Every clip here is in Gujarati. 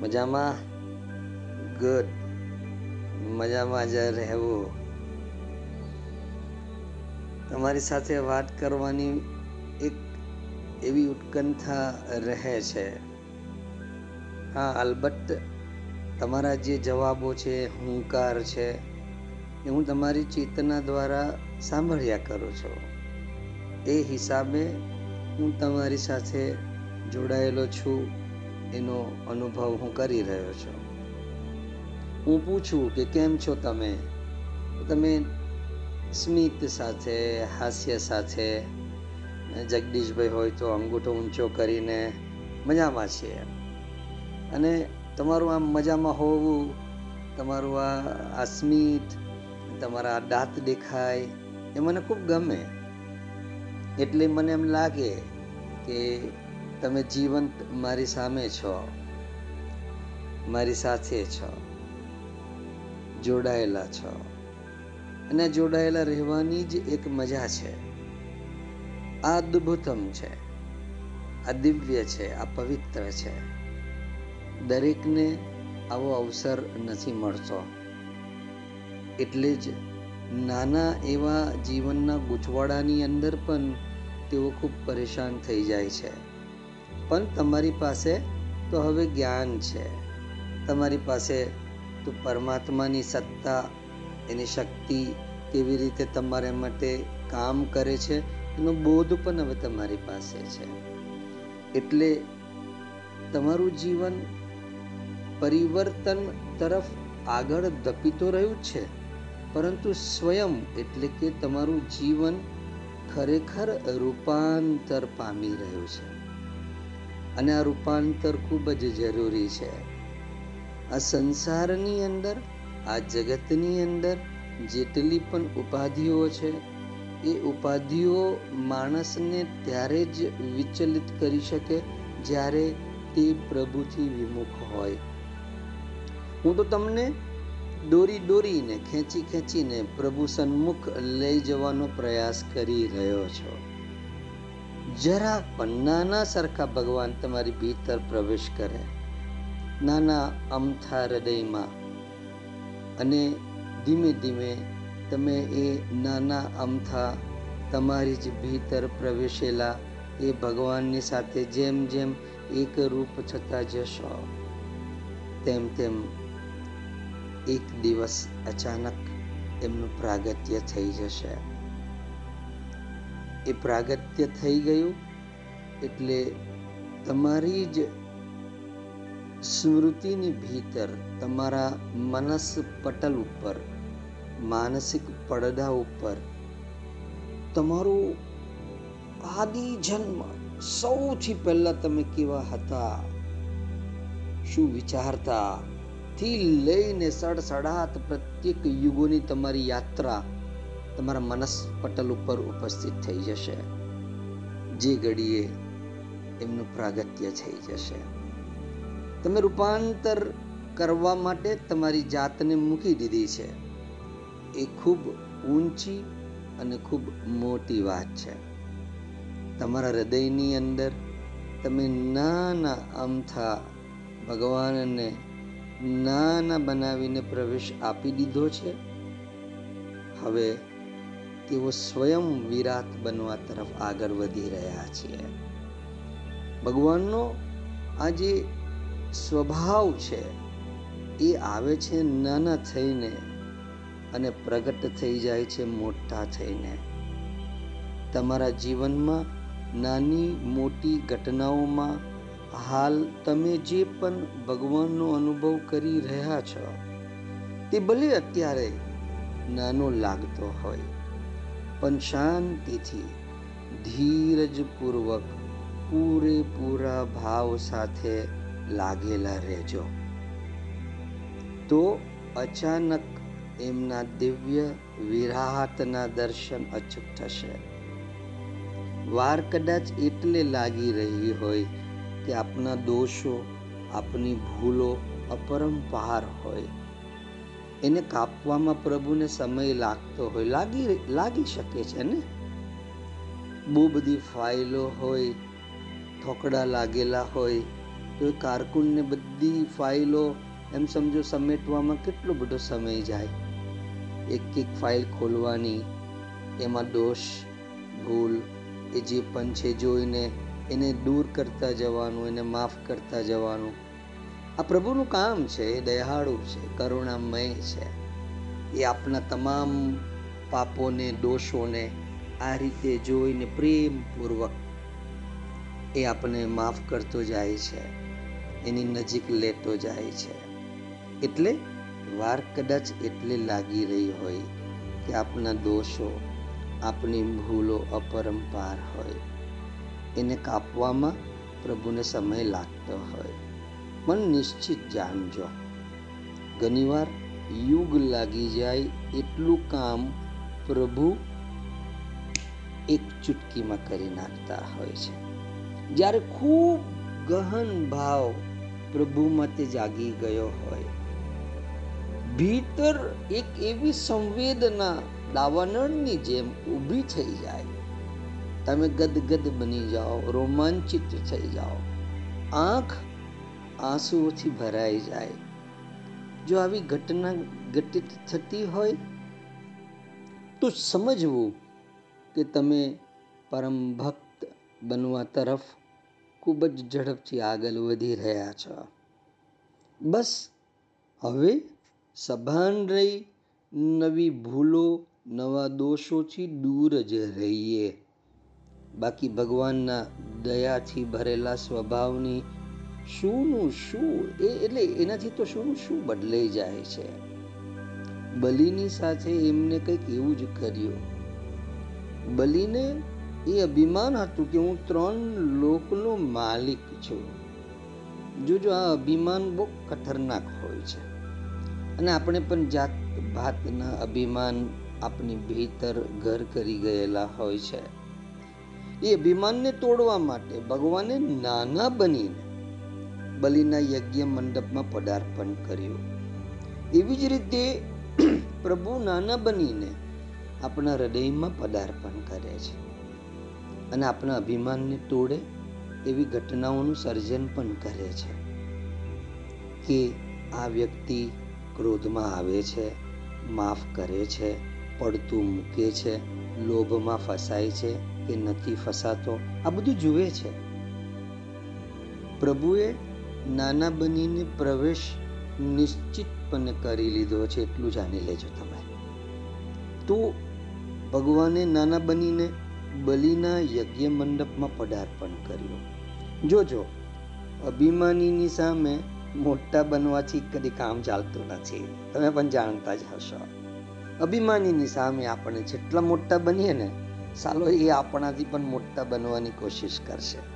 મજામાં? ગુડ મજામાં જ રહેવું. તમારી સાથે વાત કરવાની એક એવી ઉત્કંઠા રહે છે. હા, અલબત્ત તમારા જે જવાબો છે, હુંકાર છે, એ હું તમારી ચેતના દ્વારા સાંભળ્યા કરું છું. એ હિસાબે હું તમારી સાથે જોડાયેલો છું. એનો અનુભવ હું કરી રહ્યો છું. હું પૂછું કે કેમ છો તમે? તમે સ્મિત સાથે, હાસ્ય સાથે જગદીશભાઈ હોય તો અંગૂઠો ઊંચો કરીને મજામાં છીએ અને તમારું આમ મજામાં હોવું, તમારું આ આ સ્મિત, તમારા દાંત દેખાય, એ મને ખૂબ ગમે. એટલે મને એમ લાગે કે તમે જીવંત મારી સામે છો, મારી સાથે છો, જોડાયેલા છો. અને જોડાયેલા રહેવાની જ એક મજા છે. આ અદ્ભુતમ છે, આ દિવ્ય છે, આ પવિત્ર છે. દરેકને આવો અવસર નથી મળતો. એટલે જ નાના એવા જીવનના ગૂંચવાડાની અંદર પણ તેઓ ખૂબ પરેશાન થઈ જાય છે. પણ તમારી પાસે તો હવે જ્ઞાન છે. તમારી પાસે તો પરમાત્માની સત્તા, એની શક્તિ કેવી રીતે તમારા માટે કામ કરે છે, એનો બોધ પણ હવે તમારી પાસે છે. એટલે તમારું જીવન પરિવર્તન તરફ આગળ ધપી તો રહ્યું છે, પરંતુ સ્વયં એટલે કે તમારું જીવન ખરેખર રૂપાંતર પામી રહ્યું છે. અને આ રૂપાંતર ખૂબ જ જરૂરી છે. આ સંસારની અંદર, આ જગતની અંદર જેટલી પણ ઉપાધિઓ છે, એ ઉપાધિઓ માણસને ત્યારે જ વિચલિત કરી શકે જ્યારે તે પ્રભુથી વિમુખ હોય. હું તો તમને દોરી દોરીને, ખેંચી ખેંચીને પ્રભુ સન્મુખ લઈ જવાનો પ્રયાસ કરી રહ્યો છો. જરા પણ નાના સરખા ભગવાન તમારી ભીતર પ્રવેશ કરે. નાના અમથા હૃદયમાં. અને ધીમે ધીમે તમે એ નાના અમથા તમારી જ ભીતર પ્રવેશેલા એ ભગવાનની સાથે જેમ જેમ એક રૂપ થતા જશો, તેમ તેમ એક દિવસ અચાનક એમનું પ્રાગત્ય થઈ જશે. એ પ્રાગત્ય થઈ ગયું એટલે તમારી જ સ્મૃતિની ભીતર તમારા મનસ પટલ ઉપર, માનસિક પડદા ઉપર તમારું આદિ જન્મ સૌથી પહેલા તમે કેવા હતા? શું વિચારતા? થી લઈને સડસડાટ પ્રત્યેક યુગોની તમારી યાત્રા તમારા મનસ પટલ ઉપર ઉપસ્થિત થઈ જશે. જે ઘડીએ એમનું પ્રાગત્ય થઈ જશે. તમે રૂપાંતર કરવા માટે તમારી જાતને મૂકી દીધી છે. એ ખૂબ ઊંચી અને ખૂબ મોટી વાત છે. તમારા હૃદયની અંદર તમે નાના અમથા ભગવાનને નાના બનાવીને પ્રવેશ આપી દીધો છે. હવે તેઓ સ્વયં વિરાટ બનવા તરફ આગળ વધી રહ્યા છે. ભગવાનનો આ જે સ્વભાવ છે, એ આવે છે નાના થઈને અને પ્રગટ થઈ જાય છે મોટા થઈને. તમારા જીવનમાં નાની મોટી ઘટનાઓમાં હાલ તમે જે પણ ભગવાનનો અનુભવ કરી રહ્યા છો, તે ભલે અત્યારે નાનો લાગતો હોય. પણ શાંતિથી ધીરજપૂર્વક પૂરેપૂરા ભાવ સાથે લાગેલા રહેજો. તો અચાનક એમના દિવ્ય વિરાહતના દર્શન અચૂક થશે. વાર કદાચ એટલે લાગી રહી હોય કે આપના દોષો, આપની ભૂલો અપરંપાર હોય. એને કાપવામાં પ્રભુને સમય લાગતો હોય, લાગી લાગી શકે છે ને? બહુ બધી ફાઇલો હોય થોકડા લાગેલા હોય, તો એ કારકુનને બધી ફાઇલો, એમ સમજો સમેટવામાં કેટલો બધો સમય જાય. એક એક ફાઇલ ખોલવાની, એમાં દોષ, ભૂલ, એ જે પણ છે જોઈને એને દૂર કરતા જવાનું, એને માફ કરતા જવાનું આ પ્રભુનું કામ છે, એ દયાળુ છે, કરુણામય છે. એ આપના તમામ પાપોને, દોષોને આ રીતે જોઈને પ્રેમપૂર્વક એ આપણને માફ કરતો જાય છે, એની નજીક લેતો જાય છે. એટલે વાર કદાચ એટલે લાગી રહી હોય કે આપના દોષો આપની ભૂલો અપરંપાર હોય. એને કાપવામાં પ્રભુને સમય લાગતો હોય. પણ નિશ્ચિત જાણજો ઘણીવાર યુગ લાગી જાય એટલું કામ પ્રભુ એક ચૂટકીમાં કરી નાખતા હોય છે. જ્યારે ખૂબ ગહન ભાવ પ્રભુમાં તે જાગી ગયો હોય, ભીતર એક એવી સંવેદના દાવાનળની જેમ ઊભી થઈ જાય. તમે ગદગદ બની જાઓ, રોમાંચિત થઈ જાઓ. આંખ આંસુઓથી ભરાઈ જાય. જો આવી ઘટના ઘટિત થતી હોય, તો સમજવું કે તમે પરમ ભક્ત બનવા તરફ ખૂબ જ ઝડપથી આગળ વધી રહ્યા છો. બસ, હવે સભાન રહી, નવી ભૂલો, નવા દોષોથી દૂર જ રહીએ. બાકી ભગવાનના દયાથી ભરેલા સ્વભાવની શુંનું શું? એ એટલે એનાથી તો શુંનું શું બદલાઈ જાય છે? બલિની સાથે એમને કંઈક એવું જ કર્યું. બલિને એ અભિમાન હતું કે હું ત્રણ લોકનો માલિક છું. જોજો, આ અભિમાન બહુ ખતરનાક હોય છે. અને આપણે પણ જાત ભાતના અભિમાન આપણી ભીતર ઘર કરી ગયેલા હોય છે. એ અભિમાનને તોડવા માટે ભગવાને નાના બનીને બલિના યજ્ઞ મંડપમાં પદાર્પણ કર્યું. એવી જ રીતે પ્રભુ નાના બનીને આપણા હૃદયમાં પદાર્પણ કરે છે અને આપણા અભિમાનને તોડે એવી ઘટનાઓનું સર્જન પણ કરે છે કે આ વ્યક્તિ ક્રોધમાં આવે છે, માફ કરે છે, પડતું મૂકે છે, લોભમાં ફસાય છે કે નથી ફસાતો, આ બધું જુએ છે. પ્રભુએ નાના બનીને પ્રવેશ નિશ્ચિતપણે કરી લીધો છે, એટલું જાણી લેજો તમે. તો ભગવાને નાના બનીને બલિના યજ્ઞ મંડપમાં પદાર્પણ કર્યું. જોજો, અભિમાનીની સામે મોટા બનવાથી કદી કામ ચાલતું નથી. તમે પણ જાણતા જ હશો. અભિમાનીની સામે આપણે જેટલા મોટા બનીએ ને, સાલો એ આપણાથી પણ મોટા બનવાની કોશિશ કરશે.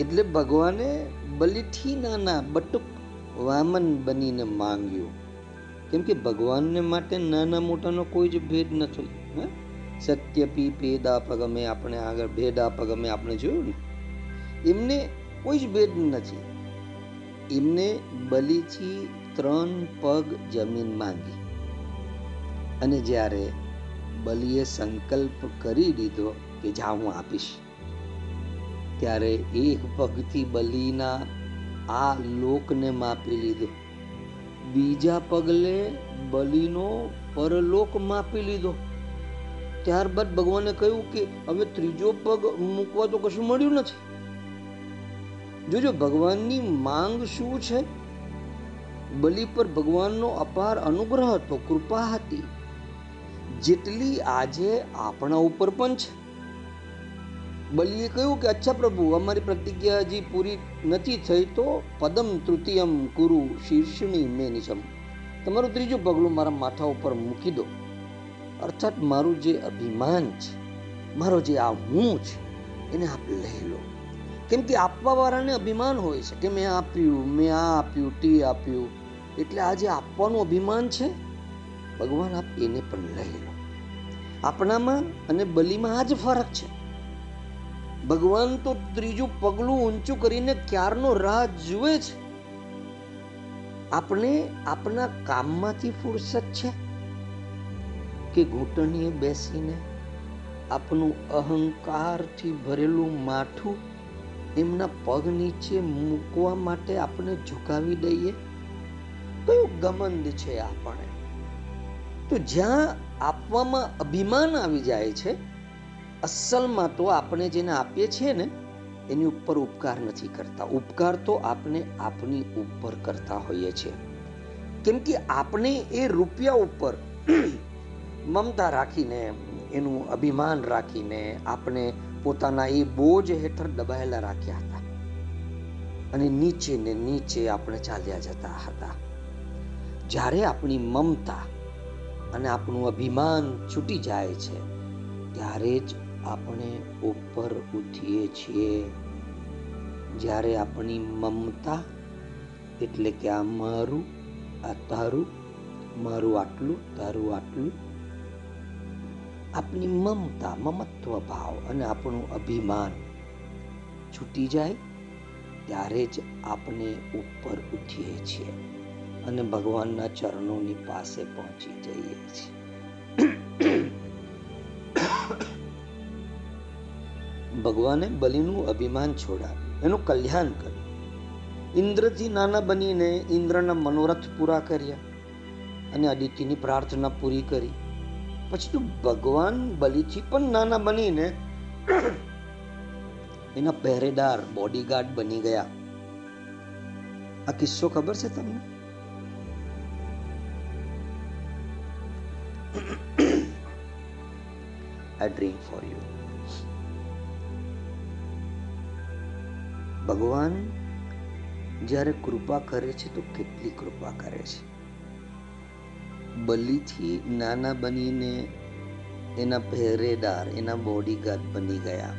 એટલે ભગવાને બલિથી નાના બટુક વામન બનીને માંગ્યું. કેમ કે ભગવાનને માટે નાના મોટાનો કોઈ જ ભેદ નથી. હે? સત્ય પી પેદા પગમે આપણે આગળ ભેદા પગમે આપણે જોયું ને? એમને કોઈ જ ભેદ નથી. એમને બલિથી ત્રણ પગ જમીન માંગી. અને જ્યારે બલિએ સંકલ્પ કરી દીધો કે જા હું આપીશ. ત્યારે એક પગથી બલિના આ લોકને માપી લીધો. બીજા પગલે બલિનો પરલોક માપી લીધો. ત્યારબાદ ભગવાને કહ્યું કે હવે ત્રીજો પગ મૂકવા તો કશું મળ્યું નથી. જોજો, ભગવાનની માંગ શું છે? બલિ પર ભગવાનનો અપાર અનુગ્રહ હતો, કૃપા હતી. જેટલી આજે આપણા ઉપર પણ છે. બલિએ કહ્યું કે, અચ્છા પ્રભુ, અમારી પ્રતિજ્ઞા હજી પૂરી નથી થઈ તો પદમ તૃતીયમ કુરુ શીર્ષણી મે નિશમ તમારું ત્રીજું પગલું મારા માથા ઉપર મૂકી દો. અર્થાત મારું જે અભિમાન છે, મારો જે આ હું છે, એને આપ લઈ લો. કેમ કે આપવાવાળાને અભિમાન હોય છે કે, મેં આપ્યું, મેં આ આપ્યું, તે આપ્યું. એટલે આ જે આપવાનું અભિમાન છે? ભગવાન આપ એને પણ લઈ લો. આપણામાં અને બલિમાં આ જ ફરક છે. ભગવાન તો ત્રીજું પગલું ઊંચું કરીને ક્યારનો રાહ જુએ છે? આપણે આપણા કામમાંથી ફુરસત છે કે ઘૂંટણીએ બેસીને આપનું અહંકારથી ભરેલું માથું એમના પગ નીચે મૂકવા માટે આપણે ઝુકાવી દઈએ? કયું ગમંદ છે આપણે તો જ્યાં આપવામાં અભિમાન આવી જાય છે અસલમાં તો આપણે જેને આપીએ છીએ ને, એની ઉપર ઉપકાર નથી કરતા. ઉપકાર તો આપણે આપની ઉપર કરતા હોઈએ છીએ. કેમ કે આપણે એ રૂપિયા ઉપર મમતા રાખીને, એનું અભિમાન રાખીને આપણે પોતાના એ બોજ હેઠળ દબાયેલા રાખ્યા હતા. અને નીચે ને નીચે આપણે ચાલ્યા જતા હતા. જ્યારે આપણી મમતા અને આપણું અભિમાન છૂટી જાય છે, ત્યારે જ આપણે ઉપર ઉઠીએ છીએ. જ્યારે આપણી મમતા એટલે કે આ મારું, આ તારું, મારું આટલું, તારું આટલું, આપણી મમતા, મમત્વ ભાવ અને આપણું અભિમાન છૂટી જાય ત્યારે જ આપણે ઉપર ઉઠીએ છીએ અને ભગવાનના ચરણોની પાસે પહોંચી જઈએ છીએ. ભગવાને બલિનું અભિમાન છોડાવ્યું. એનું કલ્યાણ કર્યું. ઇન્દ્રથી નાના બનીને ઇન્દ્રના મનોરથ પૂરા કર્યા અને અદિતિની પ્રાર્થના પૂરી કરી. પછી તો ભગવાન બલિથી પણ નાના બનીને એના પહેરેદાર બોડીગાર્ડ બની ગયા. આ કિસ્સો ખબર છે તમને? I dream for you. ભગવાન જ્યારે કૃપા કરે છે તો કેટલી કૃપા કરે છે? બલીથી નાના બનીને એના પહેરેદાર, એના બોડીગાર્ડ બની ગયા.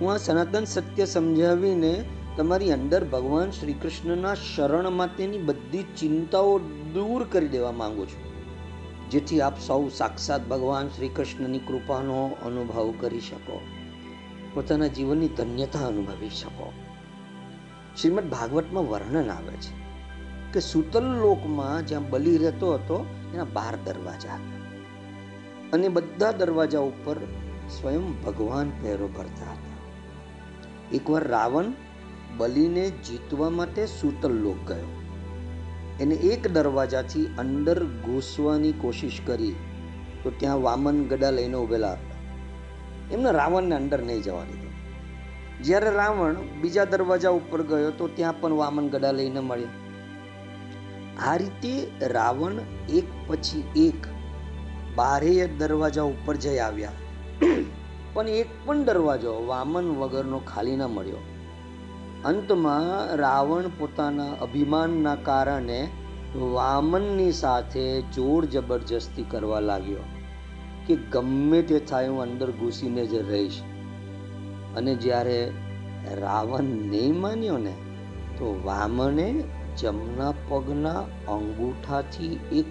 હું આ સનાતન સત્ય સમજાવીને તમારી અંદર ભગવાન શ્રી કૃષ્ણના શરણ માટેની બધી ચિંતાઓ દૂર કરી દેવા માંગુ છું. જેથી આપ સૌ સાક્ષાત ભગવાન શ્રી કૃષ્ણની કૃપાનો અનુભવ કરી શકો. પોતાના જીવનની ધન્યતા અનુભવી શકો. શ્રીમદ ભાગવતમાં વર્ણન આવે છે કે સુતલ લોકમાં જ્યાં બલિ રહેતો હતો, એના બાર દરવાજા હતા. અને બધા દરવાજા ઉપર સ્વયં ભગવાન પહેરો ભરતા હતા. એકવાર રાવણ બલિને જીતવા માટે સુતલ લોક ગયો. એને એક દરવાજાથી અંદર ઘૂસવાની કોશિશ કરી, તો ત્યાં વામન ગડા લઈને ઉભેલા હતા. એમને રાવણને અંદર નહીં જવા દીધો. જ્યારે રાવણ બીજા દરવાજા ઉપર ગયો તો ત્યાં પણ વામન ગડા લઈને મળ્યા. આ રીતે રાવણ એક પછી એક બારેય દરવાજા ઉપર જઈ આવ્યા. પણ એક પણ દરવાજો વામન વગરનો ખાલી ન મળ્યો. અંતમાં રાવણ પોતાના અભિમાનના કારણે વામનની સાથે જોર જબરજસ્તી કરવા લાગ્યો કે ગમે તે થાય હું અંદર ઘૂસીને જ રહીશ. અને જ્યારે રાવણ નહીં માન્યો ને, તો વામને જમણા પગના અંગૂઠાથી એક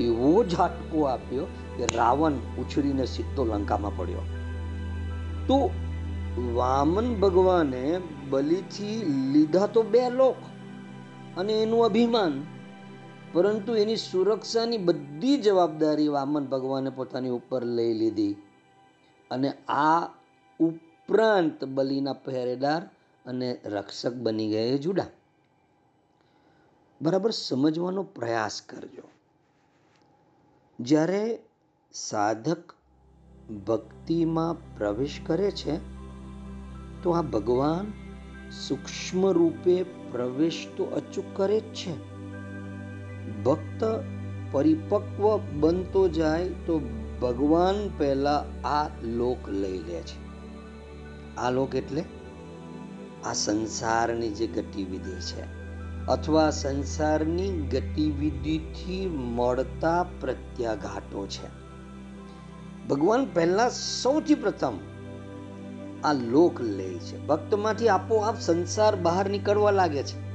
એવો ઝાટકો આપ્યો કે રાવણ ઉછળીને સીધો લંકામાં પડ્યો. તો વામન ભગવાને બલિથી લીધા તો બે લોક અને એનું અભિમાન, પરંતુ એની સુરક્ષાની બધી જવાબદારી વામન ભગવાને પોતાની ઉપર લઈ લીધી અને આ ઉપરાંત બલિના પહેરેદાર અને રક્ષક બની ગયે જુડા બરાબર સમજવાનો પ્રયાસ કરજો. જ્યારે સાધક ભક્તિમાં પ્રવેશ કરે છે, તો આ ભગવાન સૂક્ષ્મ રૂપે પ્રવેશ તો અચૂક કરે જ છે. ભક્ત પરિપક્વ બનતો જાય તો ભગવાન પહેલા આ લોક લઈ લે છે. આ લોક એટલે આ સંસારની જે ગતિવિધિ છે. અથવા સંસારની ગતિવિધિથી મળતા પ્રત્યાઘાતો છે. ભગવાન પહેલા સૌથી પ્રથમ આ લોક લે છે. ભક્તમાંથી આપોઆપ સંસાર બહાર નીકળવા લાગે છે.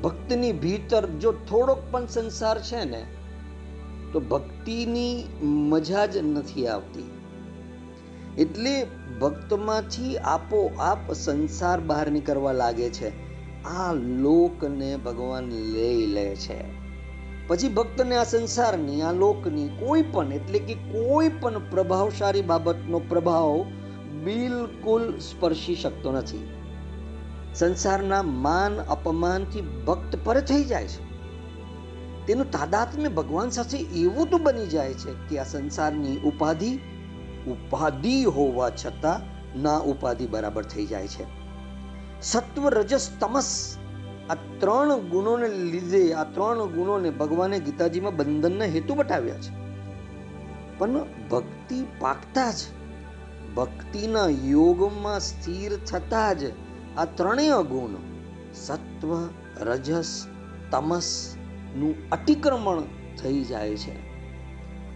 ભક્તની ભીતર જો થોડોક પણ સંસાર છે ને, તો ભક્તિની મજા જ નથી આવતી. એટલે ભક્તમાંથી આપોઆપ સંસાર બહાર નીકળવા લાગે છે. આ લોકને ભગવાન લઈ લે છે. પછી ભક્તને આ સંસારની, આ લોકની કોઈ પણ, એટલે કે કોઈ પણ પ્રભાવશાળી બાબતનો પ્રભાવ બિલકુલ સ્પર્શી શકતો નથી. સંસારના માન અપમાનથી ભક્ત પર થઈ જાય છે. તેનું તાદાત્મ્ય ભગવાન સાથે એવું તો બની જાય છે કે આ સંસારની ઉપાધિ ઉપાધિ હોવા છતાં ના ઉપાધિ બરાબર થઈ જાય છે. સત્વ રજસ તમસ આ ત્રણ ગુણોને લીધે, આ ત્રણ ગુણોને ભગવાને ગીતાજીમાં બંધનના હેતુ બતાવ્યા છે. પણ ભક્તિ પાકતા જ, ભક્તિના યોગમાં સ્થિર થતા જ આ ત્રણેય ગુણ, સત્વ, રજસ તમસનું અતિક્રમણ થઈ જાય છે.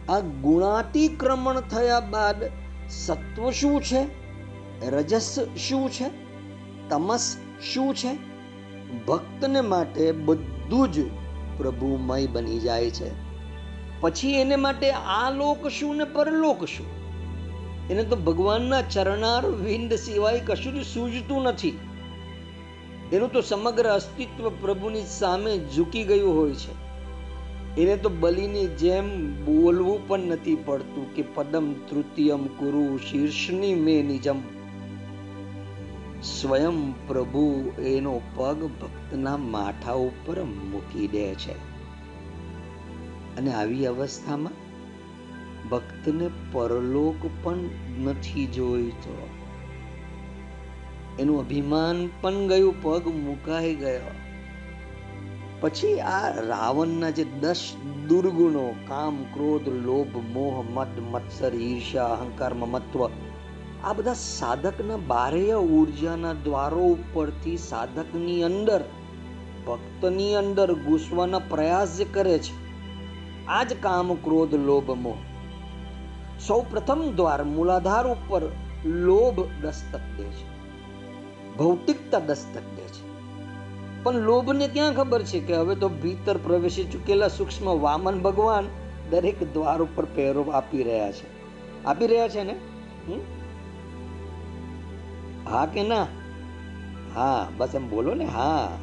આ ગુણાતિક્રમણ થયા બાદ સત્વ શું છે? રજસ શું છે? તમસ શું છે? ભક્તને માટે બધું જ પ્રભુમય બની જાય છે. પછી એને માટે આ લોક શું ને પરલોક શું? એને તો ભગવાનના ચરણાર વિંદ સિવાય કશું જ સૂઝતું નથી. એનું તો સમગ્ર અસ્તિત્વ પ્રભુની સામે ઝૂકી ગયું હોય છે. એને તો બલિની જેમ બોલવું પણ નથી પડતું કે પદમ તૃતીયમ કુરુ શીર્ષની મે નિજમ. સ્વયં પ્રભુ એનો પગ ભક્તના માથા ઉપર મૂકી દે છે. અને આવી અવસ્થામાં ભક્તને પરલોક પણ નથી જોઈતો. એનું અભિમાન પણ ગયું, પગ મુકાઈ ગયો. પછી આ રાવણના જે દસ દુર્ગુણો, કામ, ક્રોધ, લોભ, મોહ, મદ, મત્સર ઈર્ષા અહંકાર, મમત્વ, આ બધા સાધકના બાહ્ય ઉર્જાના દ્વારો ઉપરથી સાધકની અંદર, ભક્તની અંદર ઘૂસવાના પ્રયાસ જે કરે છે, આ જ કામ, ક્રોધ, લોભ, મોહ. સૌ પ્રથમ દ્વાર મૂલાધાર ઉપર લોભ દસ્તક દે છે. ભૌતિકતા દસ્તક દે પણ લોભને ક્યાં ખબર છે કે હવે તો ભીતર પ્રવેશી ચૂકેલા સૂક્ષ્મ વામન ભગવાન દરેક દ્વાર ઉપર પહેરો આપી રહ્યા છે. આપી રહ્યા છે ને? હા કે ના? હા, બસ એમ બોલો ને, હા.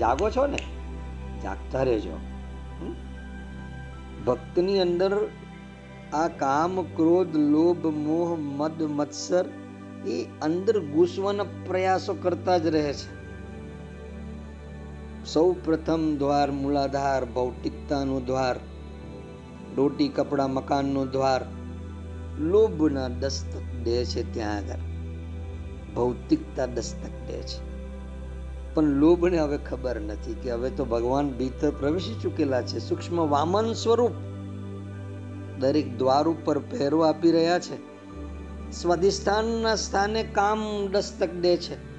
જાગો છો ને? જાગતા રહેજો. ભક્તની અંદર આ કામ, ક્રોધ, લોભ, મોહ, મદ, મત્સર એ અંદર ઘૂસવાના પ્રયાસો કરતા જ રહે છે. સૌ પ્રથમ દ્વાર મૂલાધાર ભૌતિકતાનું દ્વાર, રોટી કપડા, મકાનનું દ્વાર, લોભના દસ્તક દે છે ત્યાં આગળ. ભૌતિકતા દસ્તક દે છે. પણ લોભને હવે ખબર નથી કે હવે તો ભગવાન ભીતર પ્રવેશી ચૂકેલા છે. સૂક્ષ્મ વામન સ્વરૂપ દરેક દ્વાર ઉપર પહેરો આપી રહ્યા છે. સ્વાધિષ્ઠાનના સ્થાને કામ દસ્તક દે છે.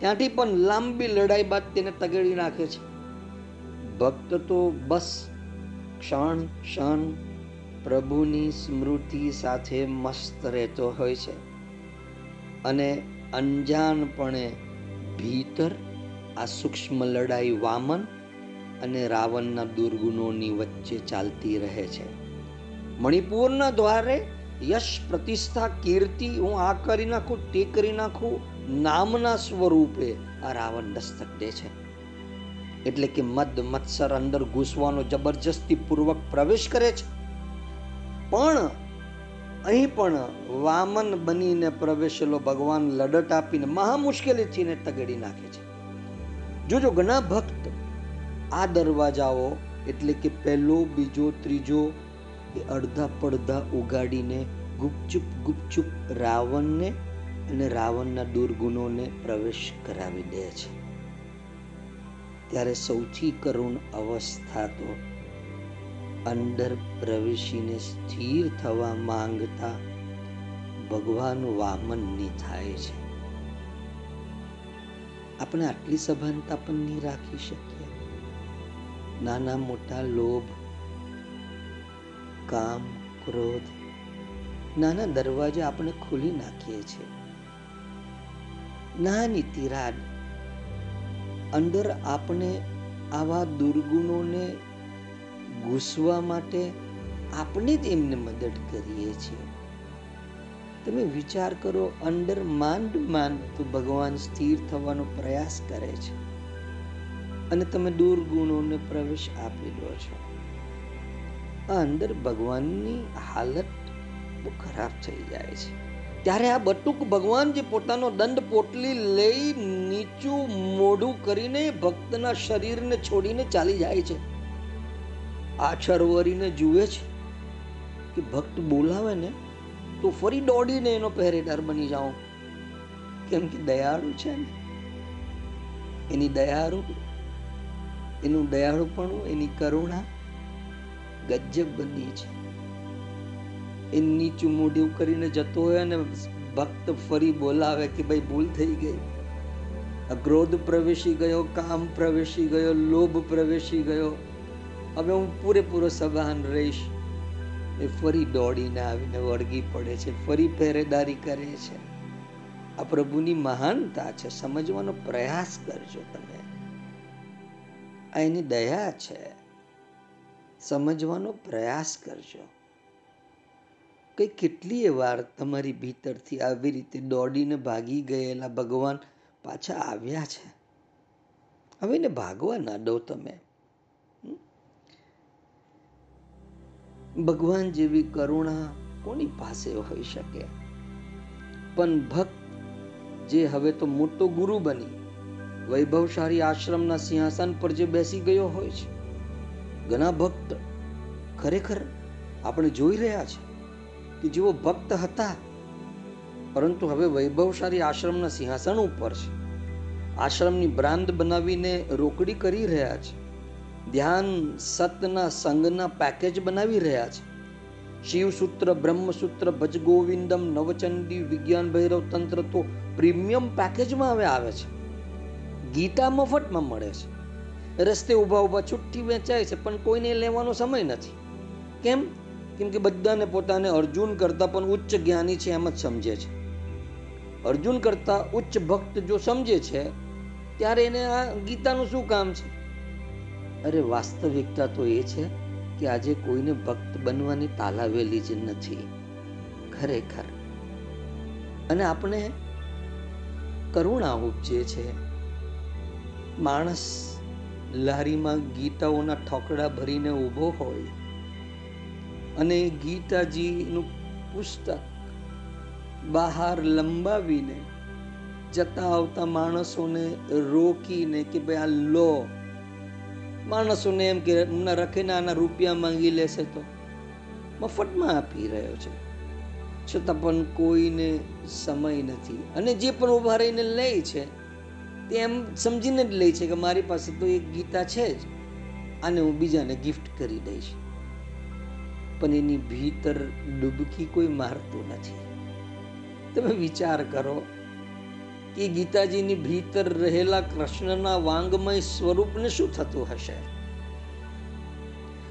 ત્યાંથી પણ લાંબી લડાઈ બાદ તેને તગેડી નાખે છે. ભક્ત તો બસ ક્ષણ ક્ષણ પ્રભુની સ્મૃતિ સાથે મસ્ત રહેતો હોય છે અને અંજાનપણે ભીતર આ સૂક્ષ્મ લડાઈ વામન અને રાવણના દુર્ગુણોની વચ્ચે ચાલતી રહે છે. મણિપુરના દ્વારે યશ પ્રતિષ્ઠા કીર્તિ હું આ કરી નાખું, તે કરી નાખું નામના સ્વરૂપે આ રાવણ દસ્તક દે છે. એટલે કે મદ, મત્સર અંદર ઘૂસવાનો જબરજસ્તી પૂર્વક પ્રવેશ કરે છે. પણ અહીં પણ વામન બનીને પ્રવેશેલો ભગવાન લડત આપીને મહા મુશ્કેલીથી ને તગેડી નાખે છે. જોજો, ઘણા ભક્ત આ દરવાજાઓ, એટલે કે પહેલો, બીજો, ત્રીજો, એ અડધા પડધા ઉગાડીને ગુપચુપ ગુપચુપ રાવણને અને રાવણના દુર્ગુણોને પ્રવેશ કરાવી દે છે. ત્યારે સૌથી કરુણ અવસ્થા તો અંદર પ્રવેશીને સ્થિર થવા માંગતા ભગવાન વામનની થાય છે. આપણે આટલી સભાનતા પણ નહીં રાખી શકીએ. નાના મોટા લોભ, કામ, ક્રોધ, નાના દરવાજા આપણે ખોલી નાખીએ છીએ. નાની તિરાડ. અંદર આપણે આવા દુર્ગુણોને ઘૂસવા માટે આપણે જ એમને મદદ કરીએ છીએ. તમે વિચાર કરો, અંદર માંડ માંડ તો ભગવાન સ્થિર થવાનો પ્રયાસ કરે છે. અને તમે દુર્ગુણોને પ્રવેશ આપી દો છો. આ અંદર ભગવાનની હાલત બહુ ખરાબ થઈ જાય છે. ત્યારે આ બટુક ભગવાન જે પોતાનો દંડ પોટલી લઈ નીચું મોઢું કરીને ભક્તના શરીરને છોડીને ચાલી જાય છે. આ છરવરીને જુએ છે કે ભક્ત બોલાવે ને તો ફરી દોડીને એનો પહેરેદાર બની જાઉં કેમ કે દયાળુ છે ને. એની દયાળુ, એનું દયાળુપણું, એની કરુણા ગજબ બની છે. એ નીચું મોઢું કરીને જતો હોય અને ભક્ત ફરી બોલાવે કે ભાઈ ભૂલ થઈ ગઈ. ક્રોધ પ્રવેશી ગયો, કામ પ્રવેશી ગયો, લોભ પ્રવેશી ગયો. હવે હું પૂરેપૂરો સભાન રહીશ. એ ફરી દોડીને આવીને વળગી પડે છે, ફરી પહેરેદારી કરે છે. આ પ્રભુની મહાનતા છે, સમજવાનો પ્રયાસ કરજો તમે. આ એની દયા છે. સમજવાનો પ્રયાસ કરજો. કઈ કેટલીય વાર તમારી ભીતરથી આવી રીતે દોડીને ભાગી ગયેલા ભગવાન પાછા આવ્યા છે? હવે એને ભાગવા ના દો તમે. ભગવાન જેવી કરુણા કોની પાસે હોઈ શકે? પણ ભક્ત જે હવે તો મોટો ગુરુ બની, વૈભવશાળી આશ્રમના સિંહાસન પર જે બેસી ગયો હોય છે, ઘણા ભક્ત ખરેખર આપણે જોઈ રહ્યા છે. કે જેઓ ભક્ત હતા. પરંતુ હવે વૈભવશાળી આશ્રમના સિંહાસન ઉપર છે. આશ્રમની બ્રાન્ડ બનાવીને રોકડી કરી રહ્યા છે. ધ્યાન સતના સંગના પેકેજ બનાવી રહ્યા છે. શિવસૂત્ર, બ્રહ્મસૂત્ર, ભજગોવિંદમ, નવચંડી વિજ્ઞાન ભૈરવ તંત્ર તો પ્રીમિયમ પેકેજમાં હવે આવે છે. ગીતા મફતમાં મળે છે. રસ્તે ઊભા ઊભા છુટ્ટી વેચાય છે, પણ કોઈને લેવાનો સમય નથી. કેમ? કેમ કે બધાને પોતાને અર્જુન કરતા પણ ઉચ્ચ જ્ઞાની છે એમ જ સમજે છે. અર્જુન કરતા ઉચ્ચ ભક્ત જો સમજે છે, ત્યારે એને આ ગીતાનું શું કામ છે? અરે વાસ્તવિકતા તો એ છે કે આજે કોઈને ભક્ત બનવાની તાલાવેલી જ નથી. ખરેખર. અને આપણે કરુણા ઉપજે છે, માણસ લારીમાં ગીતાઓના ઠોકડા ભરીને ઊભો હોય અને ગીતાજીનું પુસ્તક બહાર લંબાવીને જતા આવતા માણસોને રોકીને કે ભાઈ આ લો. માણસોને એમ કે એમના રખીને આના રૂપિયા માંગી લેશે તો. મફતમાં આપી રહ્યો છે. છતાં પણ કોઈને સમય નથી. અને જે પણ ઊભા રહીને લે છે, તે એમ સમજીને જ લે છે કે મારી પાસે તો એક ગીતા છે જ. આને હું બીજાને ગિફ્ટ કરી દઈશ. પણ એની ભીતર ડૂબકી કોઈ મારતું નથી. તમે વિચાર કરો કે ગીતાજીની ભીતર રહેલા કૃષ્ણના વાંગમય સ્વરૂપને શું થતું હશે?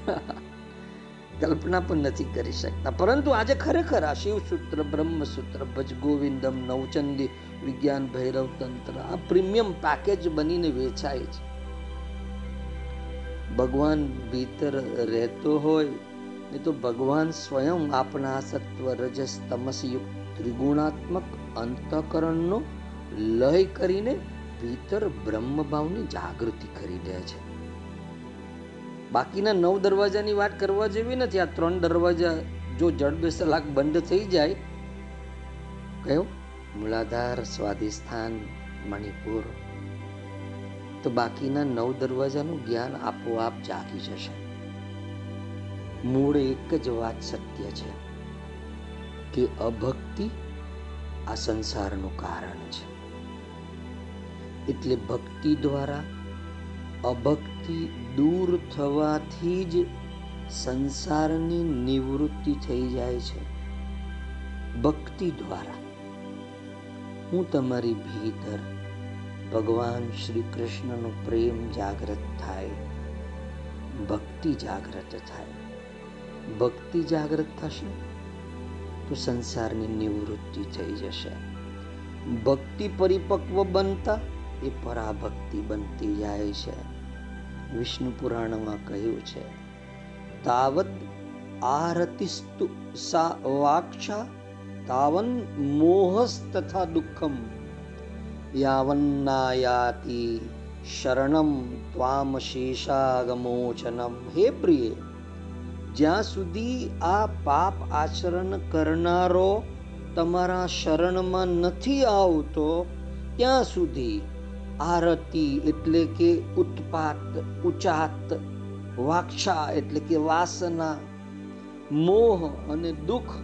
કલ્પના પણ નથી કરી શકતા. પરંતુ આજે ખરેખર આ શિવસૂત્ર, બ્રહ્મસૂત્ર ભજ ગોવિંદમ નવચંદી, વિજ્ઞાન, ભૈરવ તંત્ર, આ પ્રીમિયમ પેકેજ બનીને વેચાય છે. ભગવાન ભીતર રહેતો હોય એ તો ભગવાન સ્વયં આપણા સત્વ રજસ તમસ યુક્ત ત્રિગુણાત્મક અંતકરણનો લય કરીને ભીતર બ્રહ્મભાવની જાગૃતિ કરી દે છે બાકીના નવ દરવાજાની વાત કરવા જેવી નથી આ ત્રણ દરવાજા જો જડ બે સલાક બંધ થઈ જાય કયો મૂલાધાર સ્વાધિષ્ઠાન મણિપુર તો બાકીના નવ દરવાજાનું જ્ઞાન આપોઆપ જાગી જશે મૂળ એક જ વાત સત્ય છે કે અભક્તિ આ સંસારનું કારણ છે. એટલે ભક્તિ દ્વારા અભક્તિ દૂર થવાથી જ સંસારની નિવૃત્તિ થઈ જાય છે. ભક્તિ દ્વારા. હું તમારી ભીતર ભગવાન શ્રી કૃષ્ણનો પ્રેમ જાગૃત થાય, ભક્તિ જાગૃત થાય. ભક્તિ જાગૃત થશે, તો સંસારની નિવૃત્તિ થઈ જશે. ભક્તિ પરિપક્વ બનતા એ પરાભક્તિ બનતી જાય છે. વિષ્ણુ પુરાણમાં કહ્યું છે તાવદ આરતિસ્તુ સા વાક્ષા તાવન મોહસ તથા દુઃખમ યાવન્નાયાતિ શરણમ ત્વામ શેષાગમોચનમ. હે પ્રિય જ્યાં સુધી આ પાપ આચરણ કરનારો તમારા શરણમાં નથી આવતો, ત્યાં સુધી આરતી એટલે કે ઉત્પાત, ઉચાત, વાક્ષા એટલે કે વાસના, મોહ અને દુઃખ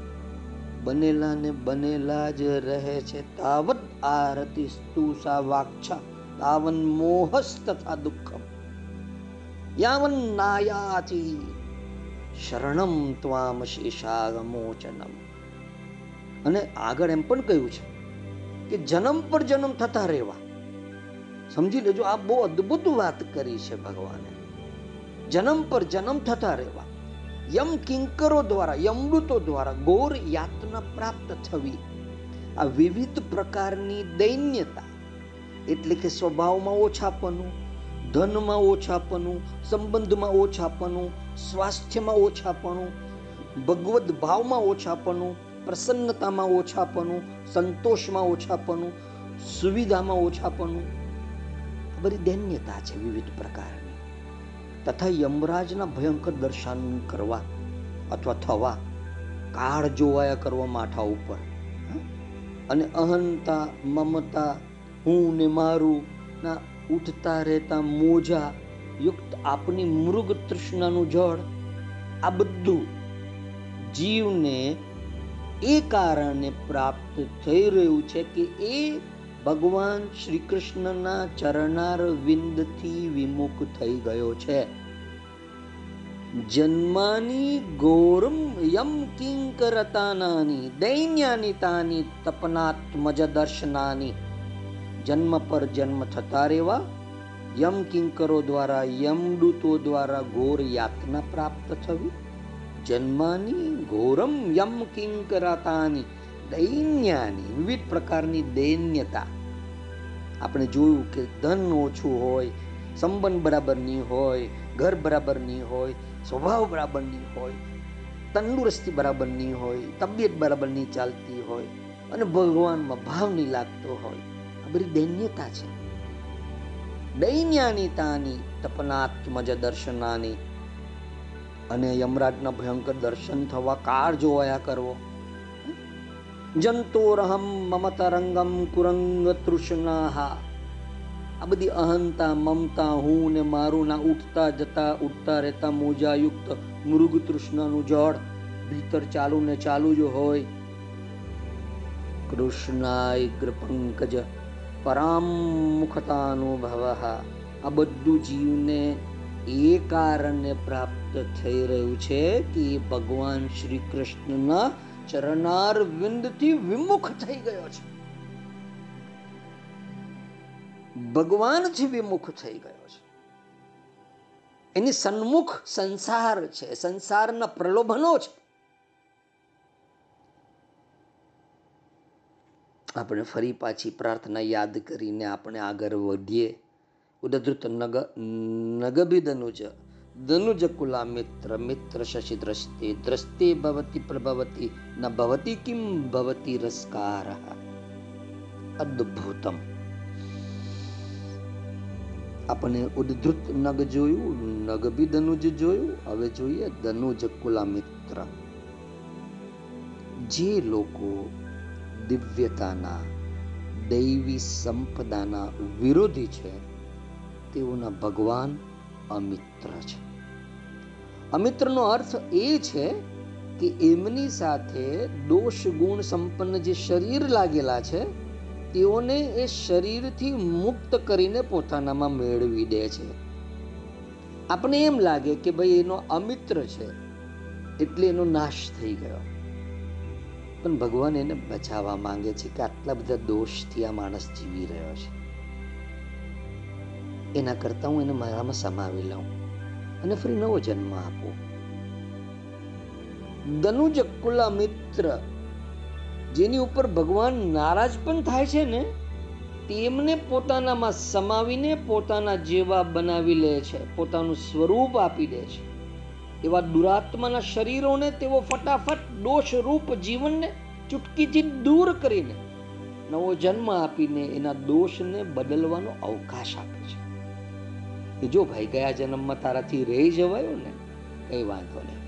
બનેલા ને બનેલા જ રહે છે. તાવત આરતી સ્તુસા વાક્ષા, તાવન મોહસ તથા દુઃખમ. યાવન નાયાચી શરણમ ત્વામ શેષાગમોચનમ અને આગળ એમ પણ કહ્યું છે કે જન્મ પર જન્મ થતા રહેવા. સમજી લેજો, આ બહુ અદ્ભુત વાત કરી છે ભગવાને. જન્મ પર જન્મ થતા રહેવા. યમ કિંકરો દ્વારા યમૃતો દ્વારા ગોર યાતના પ્રાપ્ત થવી. આ વિવિધ પ્રકારની દૈન્યતા. એટલે કે સ્વભાવમાં ઓછાપનું ધનમાં ઓછાપનું સંબંધમાં ઓછાપનું સ્વાસ્થ્યમાં ઓછાપણું ભગવદ્ ભાવમાં ઓછાપણું પ્રસન્નતામાં ઓછાપણું સંતોષમાં ઓછાપણું સુવિધામાં ઓછાપણું બધી દૈન્યતા છે વિવિધ પ્રકારની. તથા યમરાજના ભયંકર દર્શન કરવા અથવા થવા, કાળ જોવાયા કરવા માથા ઉપર. અને અહંતા, મમતા, હું ને મારું ના ઉઠતા રહેતા મોજા યુક્ત આપની મૃગ તૃષ્ણાનું જળ, આ બધું જીવને એ કારણે પ્રાપ્ત થઈ રહ્યું છે કે એ ભગવાન શ્રી કૃષ્ણના ચરણાર વિંદથી વિમુખ થઈ ગયો છે. જન્માની ગોરમ યમ કિંકરતાનાની, દૈન્યાની તાની, તપનાત્મજ દર્શનાની. જન્મ પર જન્મ થતા રહેવા યમ કિંકરો દ્વારા યમદૂતો દ્વારા ઘોર યાતના પ્રાપ્ત થવી. જન્માની ઘોરમ યમ કિંકરાતાની, દૈન્યાની, વિવિધ પ્રકારની દૈન્યતા. આપણે જોયું કે ધન ઓછું હોય, સંબંધ બરાબર નહીં હોય, ઘર બરાબર નહીં હોય, સ્વભાવ બરાબર નહીં હોય, તંદુરસ્તી બરાબર નહીં હોય, તબિયત બરાબર નહીં ચાલતી હોય, અને ભગવાનમાં ભાવ નહીં લાગતો હોય. આ બધી દૈન્યતા છે. દૈન્યાની તપનાત્મજ દર્શનાની. અને યમરાજના ભયંકર દર્શન થવા કાર જોવાયા કરવો. જંતોરહમ મમતરંગમ કુરંગ તૃષ્ણાહા. આ બધી અહંતા મમતા હું ને મારું ના ઉઠતા જતા ઉઠતા રહેતા મોજાયુક્ત મૃગ તૃષ્ણનું જળ ભીતર ચાલુ ને ચાલુ જ હોય. કૃષ્ણાય પંકજ પરામુખતાનુભવ. આ બધું જીવને એ કારણે પ્રાપ્ત થઈ રહ્યું છે કે ભગવાન શ્રી કૃષ્ણના ચરણાર વિંદથી વિમુખ થઈ ગયો છે. ભગવાનથી વિમુખ થઈ ગયો છે. એની સન્મુખ સંસાર છે. સંસારના પ્રલોભનો છે આપણે ફરી પાછી પ્રાર્થના યાદ કરીને આપણે આગળ વધીએ. ઉદધૃત નગ નગભિદનુજ ધનુજ કુલા મિત્ર મિત્ર શશી દ્રષ્ટે દ્રષ્ટે ભવતી પ્રભવતી, ન ભવતી કિમ ભવતી રસકાર. અદ્ભુતમ. આપણે ઉદ્ધૃત નગ જોયું નગ બી ધનુજ જોયું, હવે જોઈએ ધનુજ કુલા મિત્ર. જે લોકો દિવ્યતાના, દૈવી સંપદાના વિરોધી છે, તેઓના ભગવાન અમિત્ર છે. અમિત્રનો અર્થ એ છે કે એમની સાથે દોષ ગુણ સંપન્ન જે શરીર લાગેલા છે, તેઓને એ શરીરથી મુક્ત કરીને પોતાનામાં મેળવી દે છે. આપણે એમ લાગે કે ભાઈ એનો અમિત્ર છે, એટલે એનો નાશ થઈ ગયો. પણ ભગવાન એને બચાવવા માંગે છે કે આટલા બધા દોષથી આ માણસ જીવી રહ્યો છે. એના કરતા હું એને મારામાં સમાવી લઉં અને ફરી નવો જન્મ આપું. દનુજ કુલા મિત્ર, જેની ઉપર ભગવાન નારાજ પણ થાય છે ને, તેમને પોતાનામાં સમાવીને પોતાના જેવા બનાવી લે છે, પોતાનું સ્વરૂપ આપી દે છે. એવા દુરાત્માના શરીરોને તેઓ ફટાફટ દોષરૂપ જીવનને ચૂટકીથી દૂર કરીને નવો જન્મ આપીને એના દોષને બદલવાનો અવકાશ આપે છે. કે જો ભાઈ, ગયા જન્મમાં તારાથી રહી જવાયો ને, કઈ વાંધો નહીં.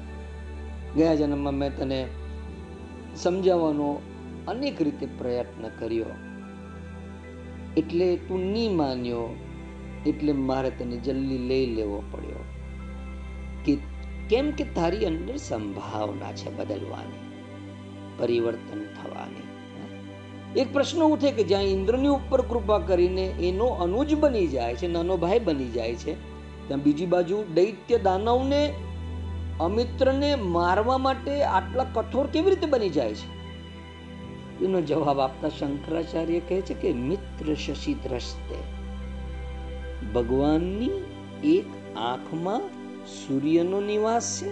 ગયા જન્મમાં મેં તને સમજાવવાનો અનેક રીતે પ્રયત્ન કર્યો. એટલે તું નહીં માન્યો, એટલે મારે તને જલ્દી લઈ લેવો પડ્યો. કે કેમ કે તારી અંદર સંભાવના છે બદલવાની, પરિવર્તન થવાની એક પ્રશ્ન ઉઠે કે જ્યાં ઇન્દ્રની ઉપર કૃપા કરીને એનો અનુજ બની જાય છે, નાનો ભાઈ બની જાય છે, ત્યાં બીજી બાજુ દૈત્ય દાનવને, અમિત્રને મારવા માટે આટલા કઠોર કેવી રીતે બની જાય છે? એનો જવાબ આપતા શંકરાચાર્ય કહે છે કે, મિત્ર શશી દ્રષ્ટે, ભગવાનની એક આંખમાં સૂર્યનો નિવાસ છે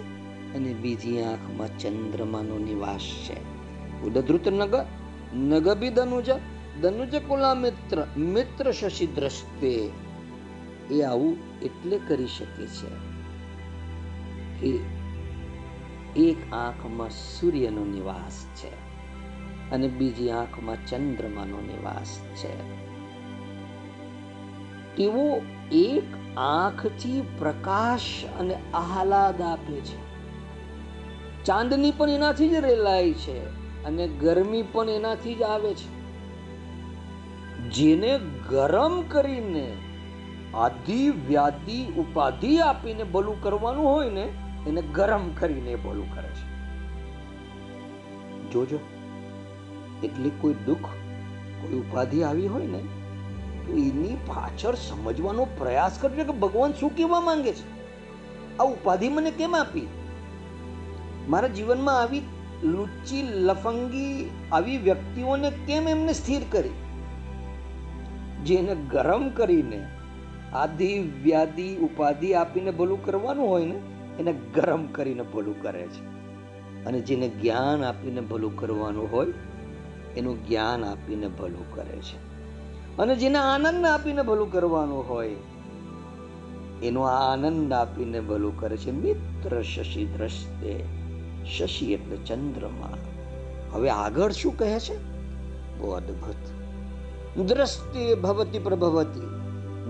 અને બીજી આંખમાં ચંદ્રમાનો નિવાસ છે. ઉદધૃત નગ નગભી ધનુજ ધનુજ કુલા મિત્ર મિત્ર શશી દ્રષ્ટે. એ આવું એટલે કરી શકે છે કે એક આંખમાં સૂર્યનો નિવાસ છે અને બીજી આંખમાં ચંદ્રમાનો નિવાસ છે. તેઓ એક આંખથી પ્રકાશ અને આહલાદ આપે છે. ચાંદની પણ એનાથી જ રેલાય છે અને ગરમી પણ એનાથી જ આવે છે. જેને ગરમ કરીને આદિ વ્યાધિ ઉપાધિ આપીને ભલું કરવાનું હોય ને, એને ગરમ કરીને ભલું કરે છે. જોજો, એટલે કોઈ દુઃખ, કોઈ ઉપાધિ આવી હોય ને તો એની પાછળ સમજવાનો પ્રયાસ કરજો કે ભગવાન શું કહેવા માંગે છે. આ ઉપાધિ મને કેમ આપી? મારા જીવનમાં આવી લુચ્ચી, લફંગી આવી વ્યક્તિઓને કેમ એમને સ્થિર કરી? જેને ગરમ કરીને આદિ વ્યાધિ, ઉપાધિ આપીને ભલું કરવાનું હોય ને, એને ગરમ કરીને ભલું કરે છે. અને જેને જ્ઞાન આપીને ભલું કરવાનું હોય, એનું જ્ઞાન આપીને ભલું કરે છે. અને જેને આનંદ આપીને ભલું કરવાનું હોય, એનો આનંદ આપીને ભલું કરે છે મિત્ર શશી દ્રષ્ટે. શશી એટલે ચંદ્રમા. હવે આગળ શું કહે છે? બહુ અદ્ભુત. દ્રષ્ટિ ભવતી પ્રભવતી.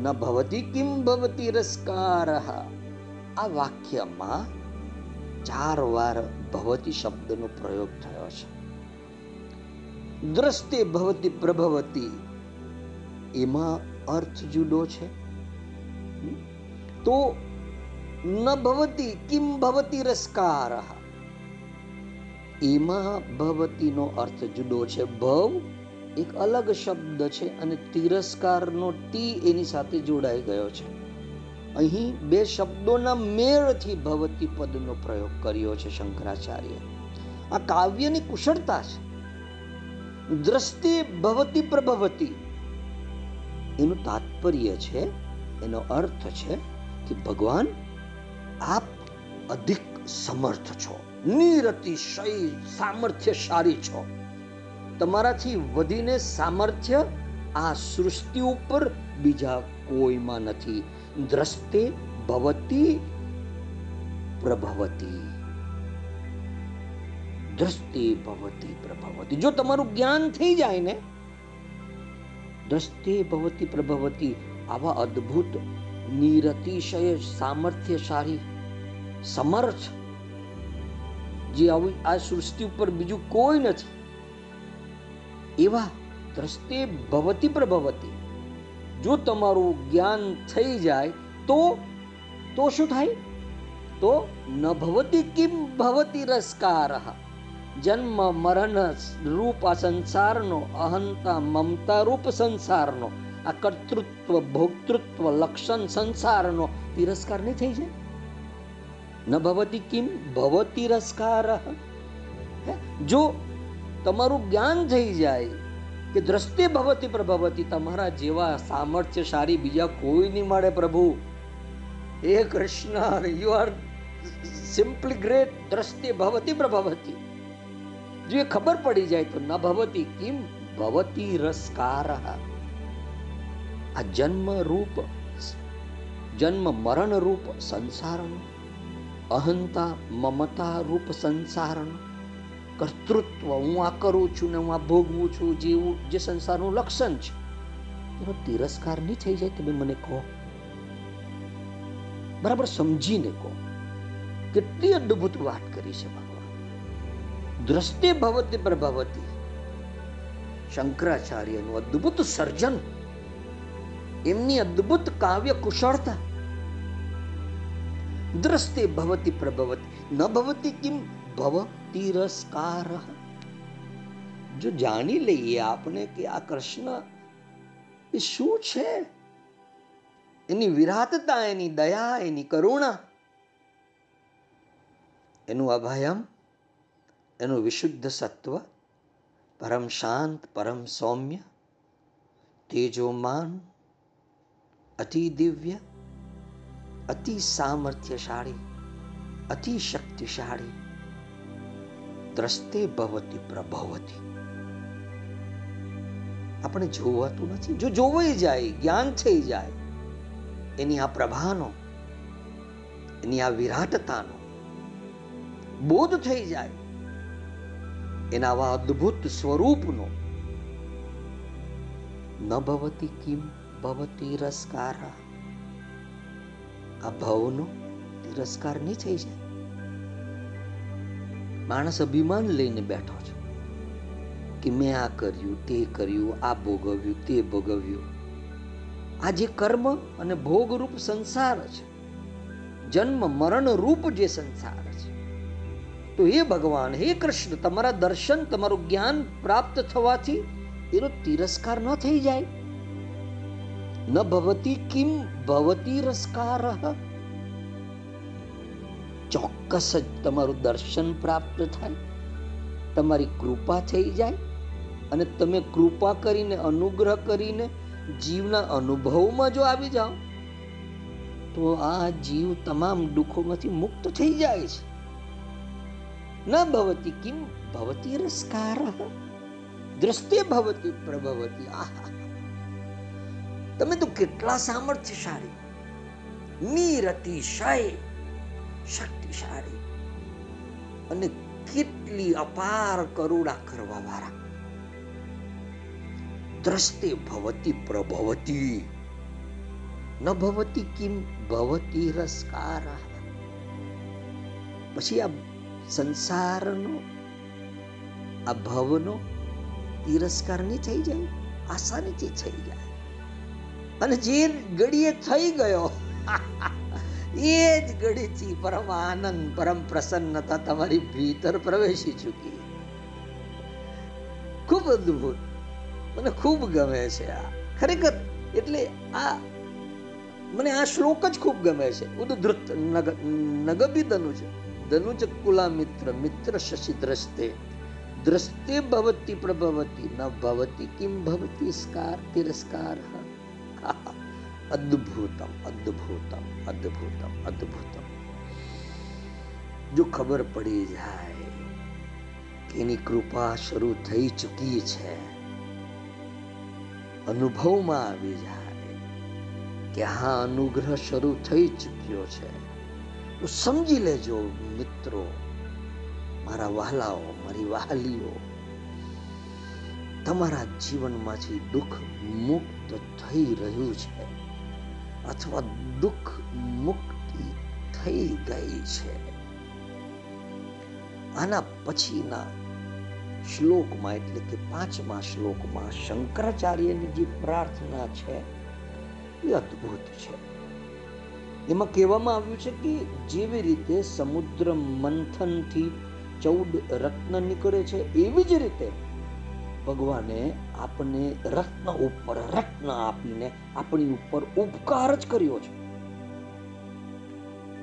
ન ભવતી કિમ ભવતી રસકાર. આ વાક્યમાં ચાર વાર ભવતી શબ્દનો પ્રયોગ થયો છે. દ્રષ્ટિ ભવતી પ્રભવતી. એમાં અર્થ જુદો છે? તો ન ભવતી કિમ ભવતી રસકાર? એમાં ભવતીનો અર્થ જુદો છે. ભવ એક અલગ શબ્દ છે અને તિરસ્કારનો ટી એની સાથે જોડાઈ ગયો છે. અહીં બે શબ્દોના મેળથી ભવતી પદનો પ્રયોગ કર્યો છે શંકરાચાર્ય. આ કાવ્યની કુશળતા છે. દ્રષ્ટિ ભવતી પ્રભવતી. એનું તાત્પર્ય છે, એનો અર્થ છે કે ભગવાન, આપ અધિક સમર્થ છો નિરતિશય સામર્થ્યશાળી છો. તમારાથી વધીને સામર્થ્ય આ સૃષ્ટિ ઉપર બીજા કોઈમાં નથી. દ્રષ્ટે ભવતી, પ્રભવતી. દ્રષ્ટિ ભવતી, પ્રભવતી. જો તમારું જ્ઞાન થઈ જાય ને દ્રષ્ટિ ભવતી પ્રભવતી આવા અદ્ભુત, નિરતિશય, સામર્થ્યશાળી સમર્થ જે આવી આ સૃષ્ટિ ઉપર બીજું કોઈ નથી. એવા દ્રષ્ટિ ભવતી પ્રભવતી. જો તમારું જ્ઞાન થઈ જાય, તો તો શું થાય? તો ન ભવતી કિમ ભવતી રસકાર. જન્મ, મરણ, રૂપ આ સંસારનો, અહંતા, મમતા રૂપ સંસારનો, આ કર્તૃત્વ, ભોક્તૃત્વ, લક્ષણ સંસારનો તિરસ્કાર નહીં થઈ જાય? ન ભવતી કિમ ભવ તિરસ્કાર જો તમારું જ્ઞાન થઈ જાય કે દ્રષ્ટિ ભવતી પ્રભવતી તમારા જેવા સામર્થ્યશાળી બીજા કોઈ નહીં મળે પ્રભુ. હે Krishna you are simply great દ્રષ્ટિ ભવતી પ્રભવતી જો ખબર પડી જાય તો ન ભવતી કિમ ભવતી રસકાર. આ જન્મ રૂપ, જન્મ મરણ રૂપ સંસારનો, અહંતા મમતા રૂપ સંસારનો. કર્તૃત્વ હું આ કરું છું ને હું આ ભોગવું છું, જેવું, જે સંસારનું લક્ષણ છે. એનો તિરસ્કાર નહીં થઈ જાય તમે મને કહો. બરાબર સમજીને કહો. કેટલી અદ્ભુત વાત કરી છે દ્રષ્ટિ ભવતી પ્રભવતી શંકરાચાર્યનું અદ્ભુત સર્જન. એમની અદ્ભુત કાવ્ય કુશળતા. દ્રષ્ટિ ભવતી પ્રભવતી ન ભવતી કિમ? ભવ તિરસ્કાર જો જાણી લઈએ આપણે કે આ કૃષ્ણ એ શું છે? એની વિરાટતા, એની દયા, એની કરુણા. એનું અભયમ એનું વિશુદ્ધ સત્વ, પરમ શાંત, પરમ સૌમ્ય, તેજોમાન, અતિ દિવ્ય, અતિ સામર્થ્યશાળી, અતિ શક્તિશાળી, દ્રષ્ટે ભવતી, પ્રભવતી. આપણે જોવાતું નથી. જો જોવાઈ જાય, જ્ઞાન થઈ જાય, એની આ પ્રભાનો, એની આ વિરાટતાનો, બોધ થઈ જાય એના આવા અદ્ભુત સ્વરૂપનો. ન ભવતી કિમ ભવતી રસકાર. આ ભવનો તિરસ્કાર નહીં થઈ જાય. માણસ અભિમાન લઈને બેઠો છે કે મેં આ કર્યું, તે કર્યું, આ ભોગવ્યું, તે ભોગવ્યું. આ જે કર્મ અને ભોગરૂપ સંસાર છે, જન્મ, મરણ, રૂપ જે સંસાર તો હે ભગવાન, હે કૃષ્ણ, તમારા દર્શન, તમારું જ્ઞાન પ્રાપ્ત થવાથી એનો તિરસ્કાર ન થઈ જાય. ન ભવતી કિમ ભવતી રસકાર. ચોક્કસ જ તમારું દર્શન પ્રાપ્ત થાય, તમારી કૃપા થઈ જાય અને તમે કૃપા કરીને, અનુગ્રહ કરીને જીવના અનુભવમાં જો આવી જાઓ, તો આ જીવ તમામ દુઃખોમાંથી મુક્ત થઈ જાય છે. ન ભવતી કિમ ભવતી રસકાર દ્રષ્ટે ભવતી પ્રભવતી આહા તમે તો કેટલા સામર્થ્યશાળી નિરતિશય શક્તિશાળી અને કેટલી અપાર કરુણા કરવા વાળા દ્રષ્ટે ભવતી પ્રભવતી ન ભવતી કિમ ભવતી રસકાર પછી આ સંસારનો, આ ભવનો તિરસ્કાર નહીં થઈ જાય, આસાનીથી થઈ જાય. અને જે ઘડીએ થઈ ગયો, એ જ ઘડીથી પરમ આનંદ, પરમ પ્રસન્નતા તમારી ભીતર પ્રવેશી ચૂકી. ખૂબ અદ્ભુત મને ખૂબ ગમે છે આ. ખરેખર એટલે આ મને આ શ્લોક જ ખૂબ ગમે છે. ઉદ્ધૃત નગ નગબિદનું ધનુજ ધનુજ કુલા મિત્ર મિત્ર શશી દ્રષ્ટે દ્રષ્ટે ભવતી પ્રભવતી ન ભવતી કિમ ભવતી સ્કાર તિરસ્કાર અદ્ભુતમ અદ્ભુતમ અદ્ભુતમ અદ્ભુતમ જો ખબર પડી જાય કે એની કૃપા શરૂ થઈ ચૂકી છે અનુભવમાં આવી જાય કે હા અનુગ્રહ શરૂ થઈ ચૂક્યો છે તો સમજી લેજો મિત્રો, મારા વહાલાઓ, મારી વહાલીઓ. તમારા જીવનમાંથી દુઃખ મુક્ત થઈ રહ્યું છે અથવા દુઃખ મુક્તિ થઈ ગઈ છે. આના પછીના શ્લોકમાં, એટલે કે પાંચમા શ્લોકમાં શંકરાચાર્યની જે પ્રાર્થના છે, એ અદ્ભુત છે. એમાં કહેવામાં આવ્યું છે કે જેવી રીતે સમુદ્ર મંથનથી ચૌદ રત્ન નીકળે છે, એવી જ રીતે ભગવાને આપણને રત્ન ઉપર રત્ન આપીને આપણી ઉપર ઉપકાર જ કર્યો છે.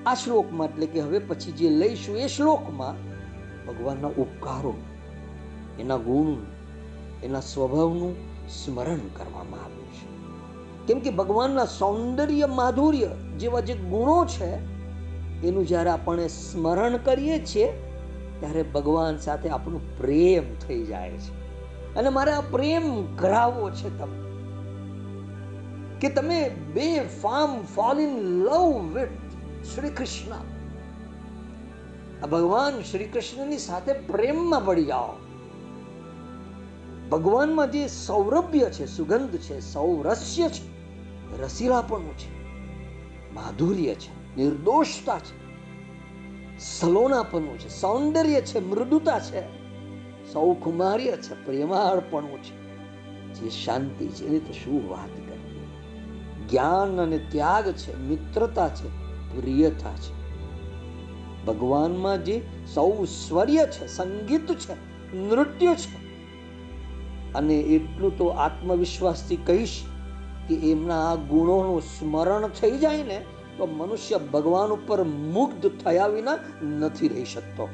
આ શ્લોકમાં એટલે કે હવે પછી જે લઈશું એ શ્લોકમાં ભગવાનના ઉપકારો, એના ગુણ, એના સ્વભાવનું સ્મરણ કરવામાં આવ્યું છે. કેમ કે ભગવાનના સૌંદર્ય માધુર્ય જેવા જે ગુણો છે, એનું જ્યારે આપણે સ્મરણ કરીએ છીએ, ત્યારે ભગવાન સાથે આપણું પ્રેમ થઈ જાય છે. અને મારે આ પ્રેમ કરાવવો છે તમને, કે તમે બે farm fall in love with Shri Krishna. આ ભગવાન શ્રી કૃષ્ણની સાથે પ્રેમમાં પડી જાઓ. ભગવાનમાં જે સૌરભ્ય છે, સુગંધ છે, સૌરસ્ય છે રસીલાપણું છે માધુર્ય છે, નિર્દોષતા છે સલોનાપણું છે સૌંદર્ય છે, મૃદુતા છે, સૌકુમાર્ય છે પ્રેમાળપણું છે જે શાંતિ છે, એની તો શું વાત કરવી? જ્ઞાન અને ત્યાગ છે, મિત્રતા છે, પ્રિયતા છે. ભગવાનમાં જે સૌ સ્વર્ય છે, સંગીત છે, નૃત્ય છે, અને એટલું તો આત્મવિશ્વાસથી કહીશ કે એમના ગુણોનું સ્મરણ થઈ જાય ને, તો મનુષ્ય ભગવાન ઉપર મુગ્ધ થયા વિના નથી રહી શકતો.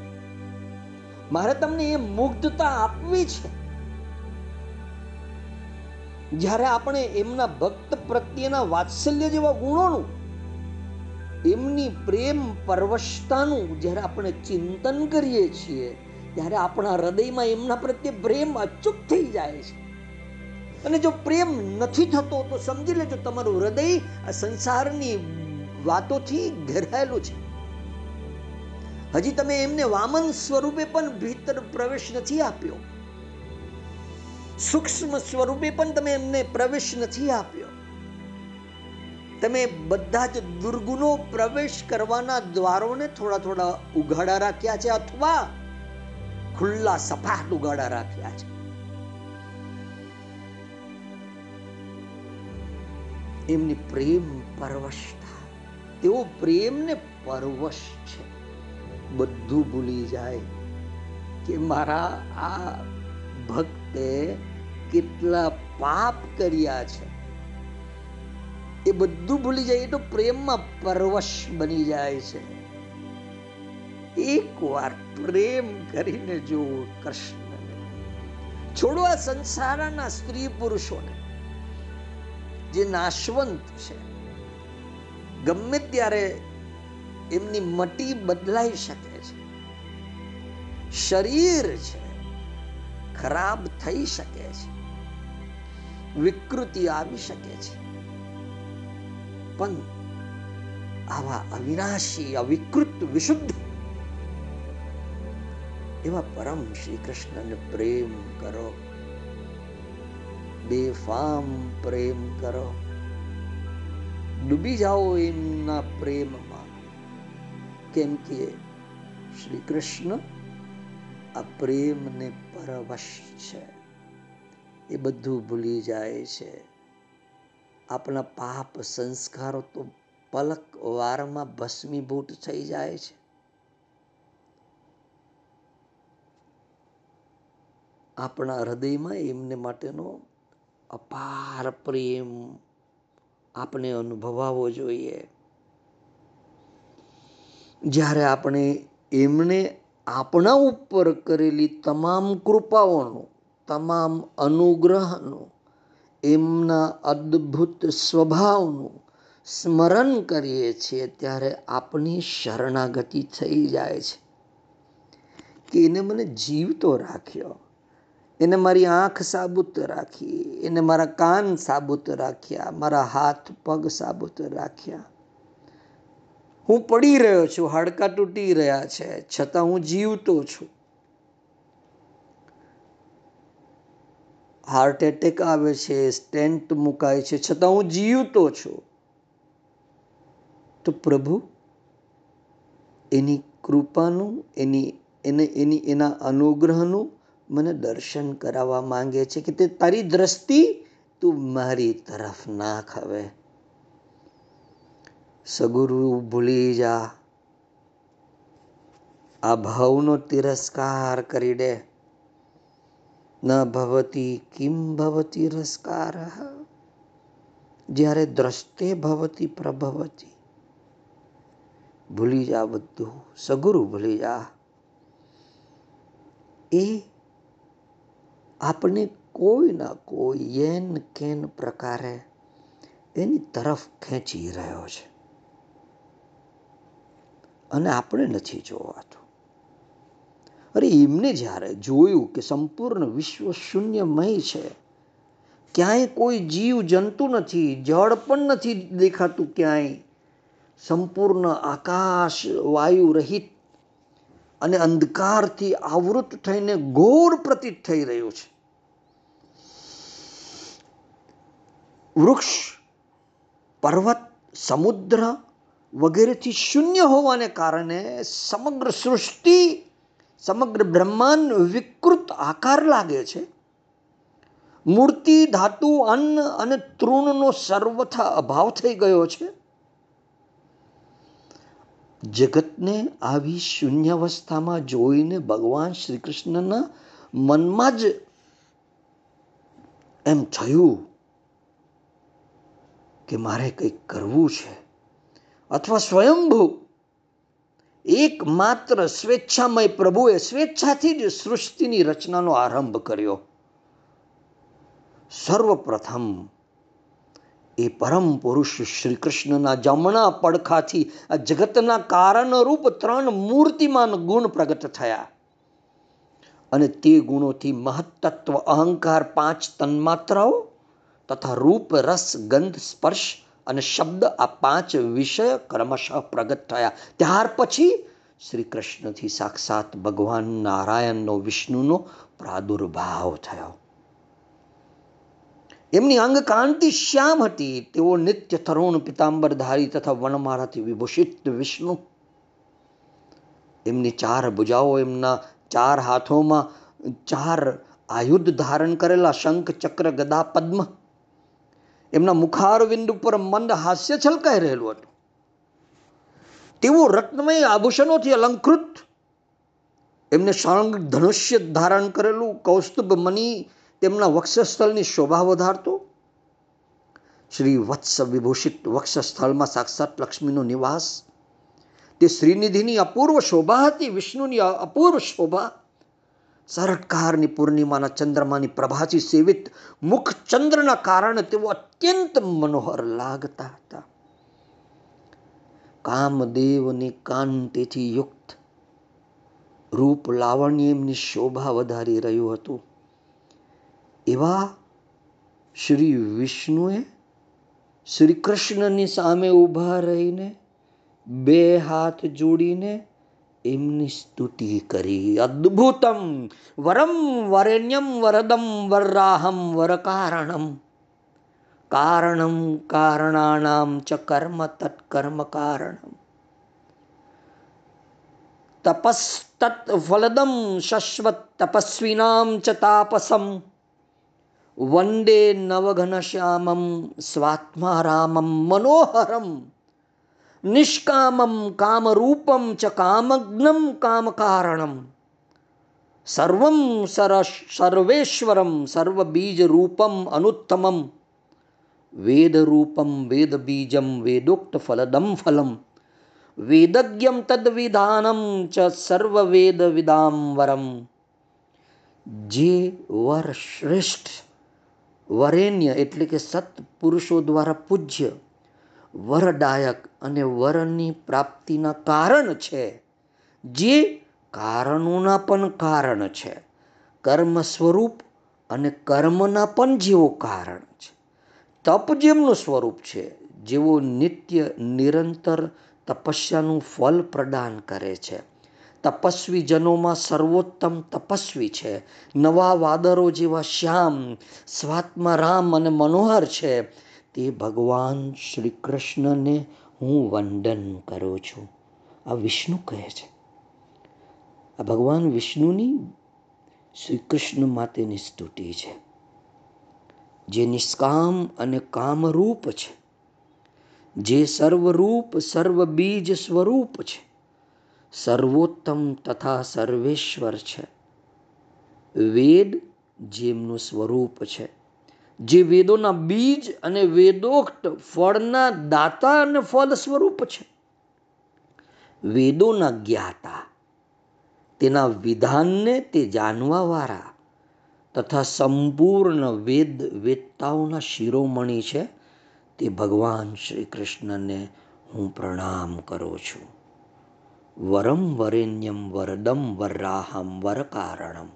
મારે તમને એ મુગ્ધતા આપવી છે. જ્યારે આપણે એમના ભક્ત પ્રત્યેના વાત્સલ્ય જેવા ગુણોનું, એમની પ્રેમ પરવશતાનું જ્યારે આપણે ચિંતન કરીએ છીએ, ત્યારે આપણા હૃદયમાં એમના પ્રત્યે પ્રેમ અચૂક થઈ જાય છે. અને જો પ્રેમ નથી થતો, તો સમજી લેજો તમારું હૃદય સંસારની વાતોથી ઘેરાયેલું છે. હજી તમે એમને વામન સ્વરૂપે પણ ભીતર પ્રવેશ નથી આપ્યો. સૂક્ષ્મ સ્વરૂપે પણ તમે એમને પ્રવેશ નથી આપ્યો. તમે બધા જ દુર્ગુણો પ્રવેશ કરવાના દ્વારોને થોડા થોડા ઉઘાડા રાખ્યા છે અથવા ખુલ્લા સપાટ ઉઘાડા રાખ્યા છે. એમની પ્રેમ પરવશતા. તેઓ પ્રેમને પરવશ છે. બધું ભૂલી જાય કે મારા આ ભક્તે કેટલા પાપ કર્યા છે. એ બધું ભૂલી જાય તો પ્રેમમાં પરવશ બની જાય છે. એક વાર પ્રેમ કરીને જો કૃષ્ણ છોડો આ સંસારના સ્ત્રી પુરુષોને. જે નાશવંત છે. ગમે ત્યારે એમની મટી બદલાઈ શકે છે. શરીર છે, ખરાબ થઈ શકે છે. વિકૃતિ આવી શકે છે. પણ આવા અવિનાશી, અવિકૃત, વિશુદ્ધ એવા પરમ શ્રી કૃષ્ણને પ્રેમ કરો. બેફામ પ્રેમ કરો. ડૂબી જાઓ એમના પ્રેમમાં. કેમ કે શ્રી કૃષ્ણ આ પ્રેમને પરવશ છે. એ બધું ભૂલી જાય છે. આપણા પાપ સંસ્કારો તો પલક વારમાં ભસ્મીભૂત થઈ જાય છે. આપણા હૃદયમાં એમને માટેનો અપાર પ્રેમ આપણે અનુભવાવો જોઈએ. જ્યારે આપણે એમને આપણા ઉપર કરેલી તમામ કૃપાઓનું, તમામ અનુગ્રહનું, એમના અદ્ભુત સ્વભાવનું સ્મરણ કરીએ છીએ, ત્યારે આપણી શરણાગતિ થઈ જાય છે. કે એને મને જીવતો રાખ્યો. એને મારી આંખ સાબુત રાખી, એને મારા કાન સાબુત રાખ્યા, મારા હાથ, પગ સાબુત રાખ્યા. હું પડી રહ્યો છું, હાડકા તૂટી રહ્યા છે, છતાં હું જીવતો છું. હાર્ટ એટેક આવે છે સ્ટેન્ટ મુકાય છે, છતાં હું જીવતો છું. તો પ્રભુ, એની કૃપાનું, એની, એને, એની, એના અનુગ્રહનું મને દર્શન કરાવવા માંગે છે કે તે તારી દ્રષ્ટિ તું મારી તરફ નાખ હવે. સગુરુ ભૂલી જા. આ ભાવનો તિરસ્કાર કરી દે. ન ભવતી કિમ ભવતી રસકાર. જ્યારે દ્રષ્ટે ભવતી પ્રભવતી. ભૂલી જા બધું. સગુરુ ભૂલી જા. એ આપણે કોઈ ના કોઈ એન કેન પ્રકારે એની તરફ ખેંચી રહ્યો છે. અને આપણે નથી જોવાતું. અરે એમને જ્યારે જોયું કે સંપૂર્ણ વિશ્વ શૂન્યમય છે, ક્યાંય કોઈ જીવ જંતુ નથી, જળ પણ નથી દેખાતું ક્યાંય, સંપૂર્ણ આકાશ વાયુ રહિત અને અંધકારથી આવૃત થઈને ઘોર પ્રતીત થઈ રહ્યું છે. વૃક્ષ, પર્વત, સમુદ્ર વગેરેથી શૂન્ય હોવાને કારણે સમગ્ર સૃષ્ટિ, સમગ્ર બ્રહ્માંડ વિકૃત આકાર લાગે છે. મૂર્તિ, ધાતુ, અન્ન અને તૃણનો સર્વથા અભાવ થઈ ગયો છે. જગતને આવી શૂન્યાવસ્થામાં જોઈને ભગવાન શ્રી કૃષ્ણના મનમાં જ એમ થયું કે મારે કંઈક કરવું છે. અથવા સ્વયંભૂ એકમાત્ર સ્વેચ્છામય પ્રભુએ સ્વેચ્છાથી જ સૃષ્ટિની રચનાનો આરંભ કર્યો. સર્વપ્રથમ એ પરમ પુરુષ શ્રી કૃષ્ણના જમણા પડખાથી આ જગતના કારણરૂપ ત્રણ મૂર્તિમાન ગુણ પ્રગટ થયા. અને તે ગુણોથી મહત્તત્વ અહંકાર પાંચ તન્માત્રાઓ તથા રૂપ, રસ, ગંધ, સ્પર્શ અને શબ્દ આ પાંચ વિષય ક્રમશઃ પ્રગટ થયા. ત્યાર પછી શ્રી કૃષ્ણથી સાક્ષાત ભગવાન નારાયણનો વિષ્ણુનો પ્રાદુર્ભાવ થયો. એમની અંગ કાંતિ શ્યામ હતી. તેઓ નિત્ય તરુણ પિતાંબરધારી તથા વનમાળાથી વિભૂષિત વિષ્ણુ. એમની ચાર ભુજાઓ એમના ચાર હાથોમાં ચાર આયુધ ધારણ કરેલા શંખ, ચક્ર, ગદા, પદ્મ. એમના મુખારવિંદ ઉપર મંદ હાસ્ય છલકાઈ રહેલું હતું. તેઓ રત્નમય આભૂષણોથી અલંકૃત. એમને શંખ ધનુષ્ય ધારણ કરેલું કૌસ્તુભ મની તેમના વક્ષસ્થળની શોભા વધારતો? શ્રી વત્સ વિભૂષિત વક્ષસ્થળમાં સાક્ષાત લક્ષ્મીનો નિવાસ. તે શ્રીનિધિની અપૂર્વ શોભા હતી, વિષ્ણુની અપૂર્વ શોભા. શરટકારની પૂર્ણિમાના ચંદ્રમાની પ્રભાથી સેવિત મુખ ચંદ્રના કારણે તેઓ અત્યંત મનોહર લાગતા હતા. કામદેવની કાંતિથી યુક્ત રૂપ લાવણ્ય એમની શોભા વધારી રહ્યું હતું. એવા શ્રી વિષ્ણુએ શ્રી કૃષ્ણની સામે ઊભા રહીને બે હાથ જોડીને એમની સ્તુતિ કરી અદ્ભુતમ વરમ વરેણ્યમ વરદમ વરરાહમ વરકારણમ કારણમ કારણાનામ ચ કર્મ તત્કર્મ કારણમ તપસ્તત ફલદમ શશ્વત તપસ્વીનામ ચ તાપસમ વંદે નવઘનશ્યામમ સ્વાત્મારામમ મનોહરમ, નિષ્કામમ કામરૂપમ ચ કામગ્નમ કામકારણમ. સર્વમ સરસ સર્વેશ્વરમ સર્વબીજરૂપમ અનુત્તમમ, વેદરૂપમ વેદબીજમ વેદોક્તફલદમ ફલમ, વેદજ્ઞમ તદ્વિધાનમ ચ સર્વવેદવિદાંવરમ જે વર શ્રેષ્ઠ વરેણ્ય એટલે કે સત્પુરુષો દ્વારા પૂજ્ય. વરદાયક અને વરની પ્રાપ્તિના કારણ છે. જે કારણોના પણ કારણ છે. કર્મ સ્વરૂપ અને કર્મના પણ જેવો કારણ છે. તપ જેમનું સ્વરૂપ છે, જેવો નિત્ય, નિરંતર તપસ્યાનું ફલ પ્રદાન કરે છે. તપસ્વી જનોમાં સર્વોત્તમ તપસ્વી છે. નવા વાદરો જેવા શ્યામ, સ્વાત્મા રામ અને મનોહર છે. તે ભગવાન શ્રી કૃષ્ણને હું વંદન કરું છું. આ વિષ્ણુ કહે છે. આ ભગવાન વિષ્ણુની શ્રી કૃષ્ણ માટેની સ્તુતિ છે. જે નિષ્કામ અને કામરૂપ છે. જે સર્વરૂપ સર્વ બીજ સ્વરૂપ છે. સર્વોત્તમ તથા સર્વેશ્વર છે. વેદ જેમનું સ્વરૂપ છે. જે વેદોના બીજ અને વેદોક્ત ફળના દાતા અને ફળ સ્વરૂપ છે. વેદોના જ્ઞાતા તેના વિધાનને તે જાણવાવાળા તથા સંપૂર્ણ વેદ વેદતાઓના શિરોમણી છે તે ભગવાન શ્રી કૃષ્ણને હું પ્રણામ કરું છું. વરમ વરેણ્યમ વરદમ વરાહમ વરકારણમ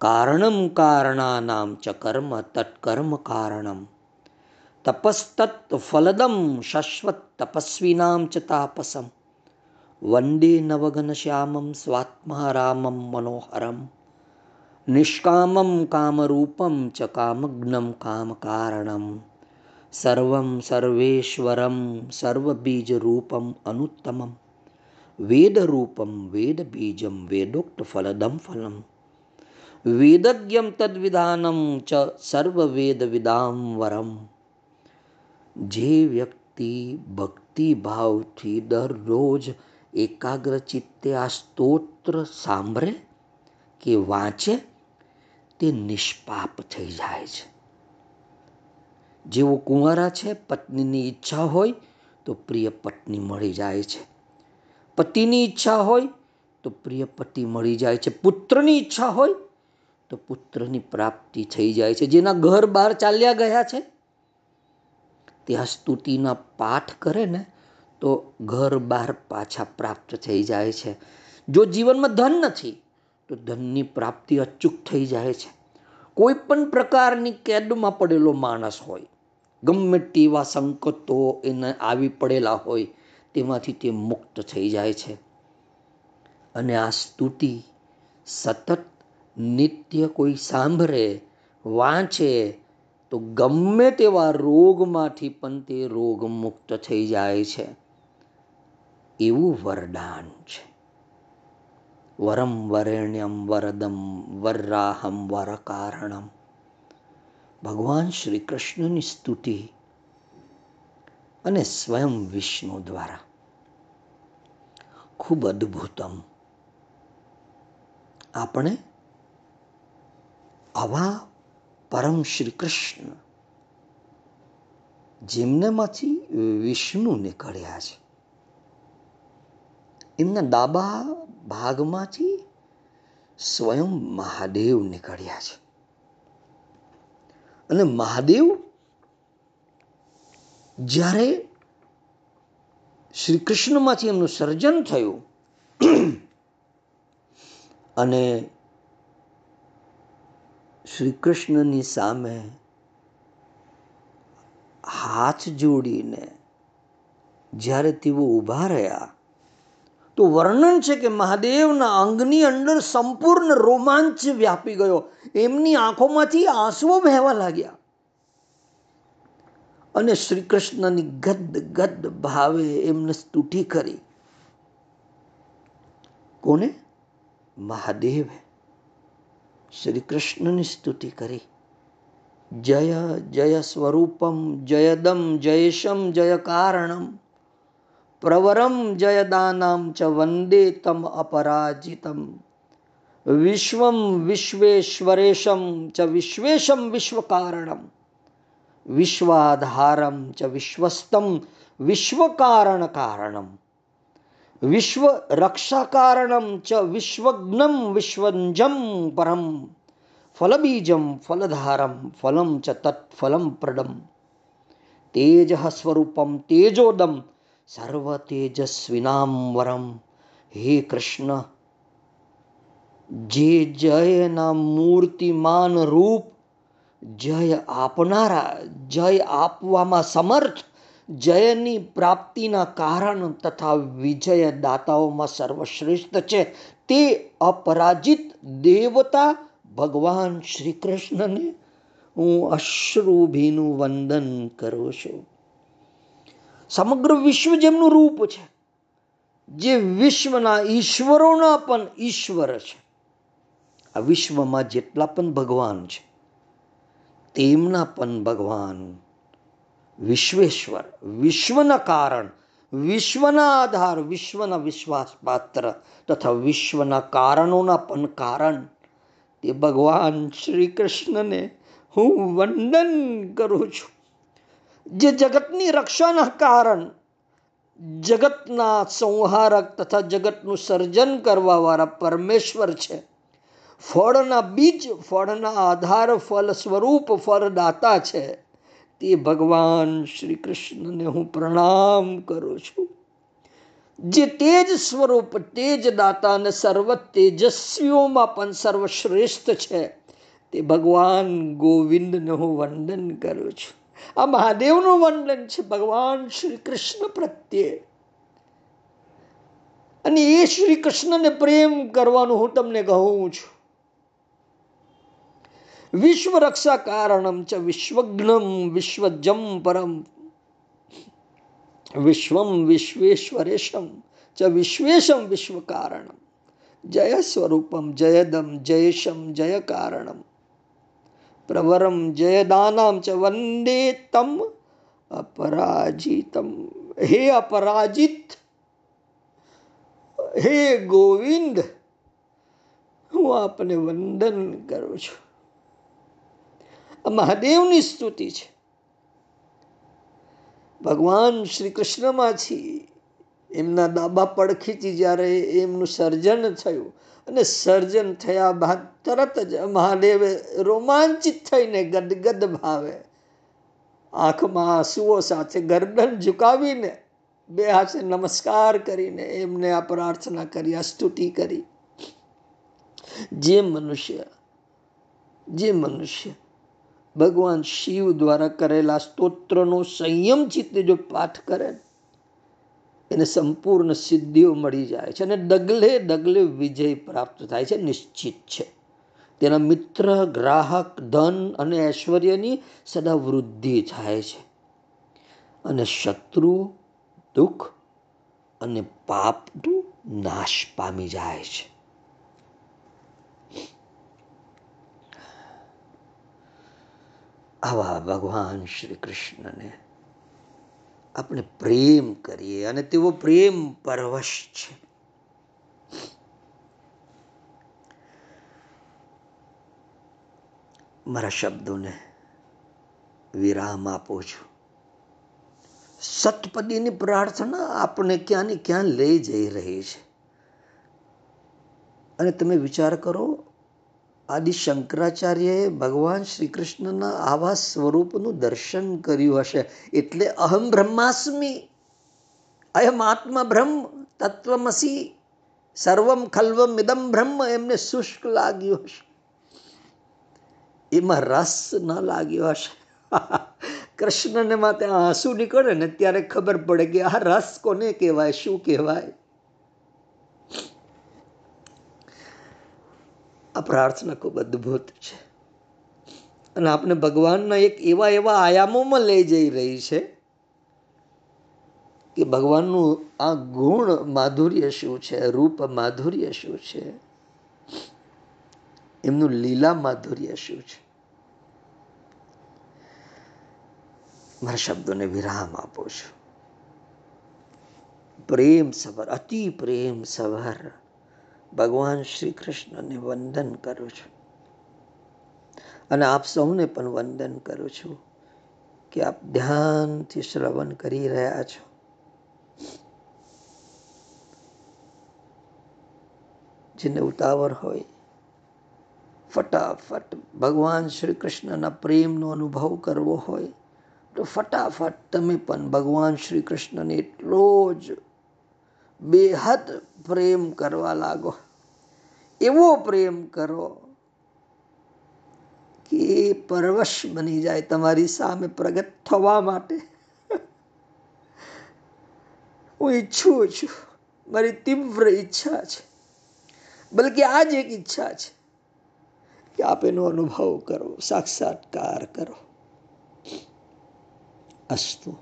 કારણમ કારણાનામ ચ કર્મ તત્કર્મ કારણમ તપસ્તત્ ફલદમ શશ્વત તપસ્વીનામ ચ તાપસમ વંદે નવગન શ્યામમ સ્વાત્મા રામમ મનોહરમ નિષ્કામમ કામરૂપમ ચ કામગ્નમ કામકારણમ સર્વમ સર્વેશ્વરમ સર્વબીજરૂપમ અનુત્તમમ વેદરૂપમ વેદબીજમ વેદોક્તફલદમ ફલમ વેદજ્ઞમ તદ્વિધાનમ ચ સર્વવેદવિદામ વરમ જે વ્યક્તિ ભક્તિભાવથી દરરોજ એકાગ્ર ચિત્તે આ સ્તોત્ર સાંભળે કે વાંચે તે નિષ્પાપ થઈ જાય છે જેવો કુંવારા છે પત્નીની ઈચ્છા હોય તો પ્રિય પત્ની મળી જાય છે પતિની ઈચ્છા હોય તો પ્રિય પતિ મળી જાય છે. પુત્રની ઈચ્છા હોય તો પુત્રની પ્રાપ્તિ થઈ જાય છે. જેના ઘર બહાર ચાલ્યા ગયા છે ત્યાં સ્તુતિના પાઠ કરે ને તો ઘર બહાર પાછા પ્રાપ્ત થઈ જાય છે. જો જીવનમાં ધન નથી, તો ધનની પ્રાપ્તિ અચૂક થઈ જાય છે. કોઈ પણ પ્રકારની કેદમાં પડેલો માણસ હોય, ગમે તેવા સંકટો એને આવી પડેલા હોય તેમાંથી તે મુક્ત થઈ જાય છે. અને આ સ્તુતિ સતત નિત્ય કોઈ સાંભળે, વાંચે, તો ગમે તેવા રોગમાંથી પણ તે રોગ મુક્ત થઈ જાય છે. એવું વરદાન છે. વરમ વરેણ્યમ વરદમ વરરાહમ વરકારણમ. ભગવાન શ્રી કૃષ્ણની સ્તુતિ અને સ્વયં વિષ્ણુ દ્વારા. ખૂબ અદ્ભુતમ. આપણે આવા પરમ શ્રી કૃષ્ણ જેમનામાંથી વિષ્ણુ નીકળ્યા છે, એમના ડાબા ભાગમાંથી સ્વયં મહાદેવ નીકળ્યા છે. અને મહાદેવ જ્યારે શ્રી કૃષ્ણમાંથી એમનું સર્જન થયું અને શ્રી કૃષ્ણની સામે હાથ જોડીને જ્યારે તેઓ ઊભા રહ્યા, તો વર્ણન છે કે મહાદેવના અંગની અંદર સંપૂર્ણ રોમાંચ વ્યાપી ગયો. એમની આંખોમાંથી આંસુઓ વહેવા લાગ્યા. અને શ્રી કૃષ્ણની ગદ ગદ ભાવે એમને સ્તુતિ કરી. કોને મહાદેવે. શ્રી કૃષ્ણની સ્તુતિ કરી. જય જય સ્વરૂપમ, જયદમ, જયેશમ જય કારણમ પ્રવરમ, જયદાનામ ચ વંદે તમ અપરાજિતમ, વિશ્વમ વિશ્વેશ્વરેશમ ચ વિશ્વેશમ વિશ્વકારણમ. વિશ્વાધારમ ચ વિશ્વસ્તમ વિશ્વકારણ કારણમ. વિશ્વ રક્ષાકારણમ ચ વિશ્વજ્ઞમ વિશ્વંજમ પરમ. ફલબીજમ ફલધારમ ફલમ ચ તત્ફલમ પ્રડમ. તેજ સ્વરૂપમ તેજોદમ સર્વ તેજસ્વિનામ વરમ. હે કૃષ્ણ, જે જયના મૂર્તિમાન રૂપ જય આપનારા, જય આપવામાં સમર્થ, જયની પ્રાપ્તિના કારણ તથા વિજય દાતાઓમાં સર્વશ્રેષ્ઠ છે. તે અપરાજિત દેવતા ભગવાન શ્રી કૃષ્ણને હું અશ્રુભીનું વંદન કરું છું. સમગ્ર વિશ્વ જેમનું રૂપ છે, જે વિશ્વના ઈશ્વરોના પણ ઈશ્વર છે. આ વિશ્વમાં જેટલા પણ ભગવાન છે તેમના પણ ભગવાન વિશ્વેશ્વર, વિશ્વના કારણ, વિશ્વના આધાર, વિશ્વના વિશ્વાસપાત્ર તથા વિશ્વના કારણોના પણ કારણ. તે ભગવાન શ્રી કૃષ્ણને હું વંદન કરું છું. જે જગતની રક્ષાના કારણ, જગતના સંહારક તથા જગતનું સર્જન કરવાવાળા પરમેશ્વર છે. ફળના બીજ ફળના આધાર ફળ સ્વરૂપ ફળદાતા છે. તે ભગવાન શ્રી કૃષ્ણને હું પ્રણામ કરું છું. જે તેજ સ્વરૂપ તેજ દાતા અને સર્વ તેજસ્વીઓમાં પણ સર્વશ્રેષ્ઠ છે. તે ભગવાન ગોવિંદને હું વંદન કરું છું. આ મહાદેવનું વંદન છે ભગવાન શ્રી કૃષ્ણ પ્રત્યે. અને એ શ્રી કૃષ્ણને પ્રેમ કરવાનું હું તમને કહું છું. વિશ્વ રક્ષા કારણમ ચ વિશ્વજ્ઞમ વિશ્વજમ પરમ. વિશ્વમ વિશ્વેશ્વરેશમ ચ વિશ્વેશમ વિશ્વ કારણમ જય સ્વરૂપમ, જયદમ, જયેશમ જય કારણમ પ્રવરમ, જયદાનામ ચ વંદે તમ અપરાજિતમ. હે અપરાજિત, હે ગોવિંદ, હું આપને વંદન કરું છું. મહાદેવની સ્તુતિ છે. ભગવાન શ્રી કૃષ્ણમાંથી એમના દાબા પડખીથી જ્યારે એમનું સર્જન થયું અને સર્જન થયા બાદ તરત જ મહાદેવે રોમાંચિત થઈને ગદગદ ભાવે. આંખમાં આંસુઓ સાથે ગરદન ઝુકાવીને બે હાથે નમસ્કાર કરીને એમને આ પ્રાર્થના કરી, આ સ્તુતિ કરી. જે મનુષ્ય જે મનુષ્ય ભગવાન શિવ દ્વારા કરેલા સ્તોત્રનો સંયમ ચિત્તે જો પાઠ કરે એને સંપૂર્ણ સિદ્ધિઓ મળી જાય છે અને ડગલે ડગલે વિજય પ્રાપ્ત થાય છે, નિશ્ચિત છે. તેના મિત્ર, ગ્રાહક, ધન અને ઐશ્વર્યની સદા વૃદ્ધિ થાય છે. અને શત્રુ દુઃખ અને પાપનું નાશ પામી જાય છે. આવા ભગવાન શ્રી કૃષ્ણને આપણે પ્રેમ કરીએ અને તેવો પ્રેમ પરવશ છે. મારા શબ્દોને વિરામ આપું છું. સતપદીની પ્રાર્થના આપણે ક્યાં ને ક્યાં લઈ જઈ રહી છે. અને તમે વિચાર કરો આદિ શંકરાચાર્યએ ભગવાન શ્રી કૃષ્ણના આવા સ્વરૂપનું દર્શન કર્યું હશે. એટલે અહમ બ્રહ્માસ્મી, અયમ આત્મા બ્રહ્મ તત્વમસી સર્વમ ખલ્વમ ઇદમ બ્રહ્મ, એમને શુષ્ક લાગ્યું હશે. એમાં રસ ન લાગ્યો હશે. કૃષ્ણને માટે આંસુ નીકળે ને ત્યારે ખબર પડે કે આ રસ કોને કહેવાય, શું કહેવાય? આ પ્રાર્થના ખૂબ અદ્ભુત છે. અને આપણે ભગવાનના એક એવા એવા આયામોમાં લઈ જઈ રહી છે કે ભગવાનનું આ ગુણ માધુર્ય શું છે? રૂપ માધુર્ય શું છે? એમનું લીલા માધુર્ય શું છે? મારા શબ્દોને વિરામ આપો છું. પ્રેમ સભર અતિ પ્રેમ સભર ભગવાન શ્રી કૃષ્ણને વંદન કરું છું. અને આપ સૌને પણ વંદન કરું છું કે આપ ધ્યાનથી શ્રવણ કરી રહ્યા છો. જેને ઉતાવળ હોય, ફટાફટ ભગવાન શ્રી કૃષ્ણના પ્રેમનો અનુભવ કરવો હોય, તો ફટાફટ તમે પણ ભગવાન શ્રી કૃષ્ણને એટલો જ બેહદ પ્રેમ કરવા લાગો એવો પ્રેમ કરો કે પરવશ બની જાય તમારી સામે પ્રગટ થવા માટે હું ઈચ્છું છું મારી તીવ્ર ઈચ્છા છે બલકે આ જ એક ઈચ્છા છે કે આપ એનો અનુભવ કરો સાક્ષાત્કાર કરો અસ્તુ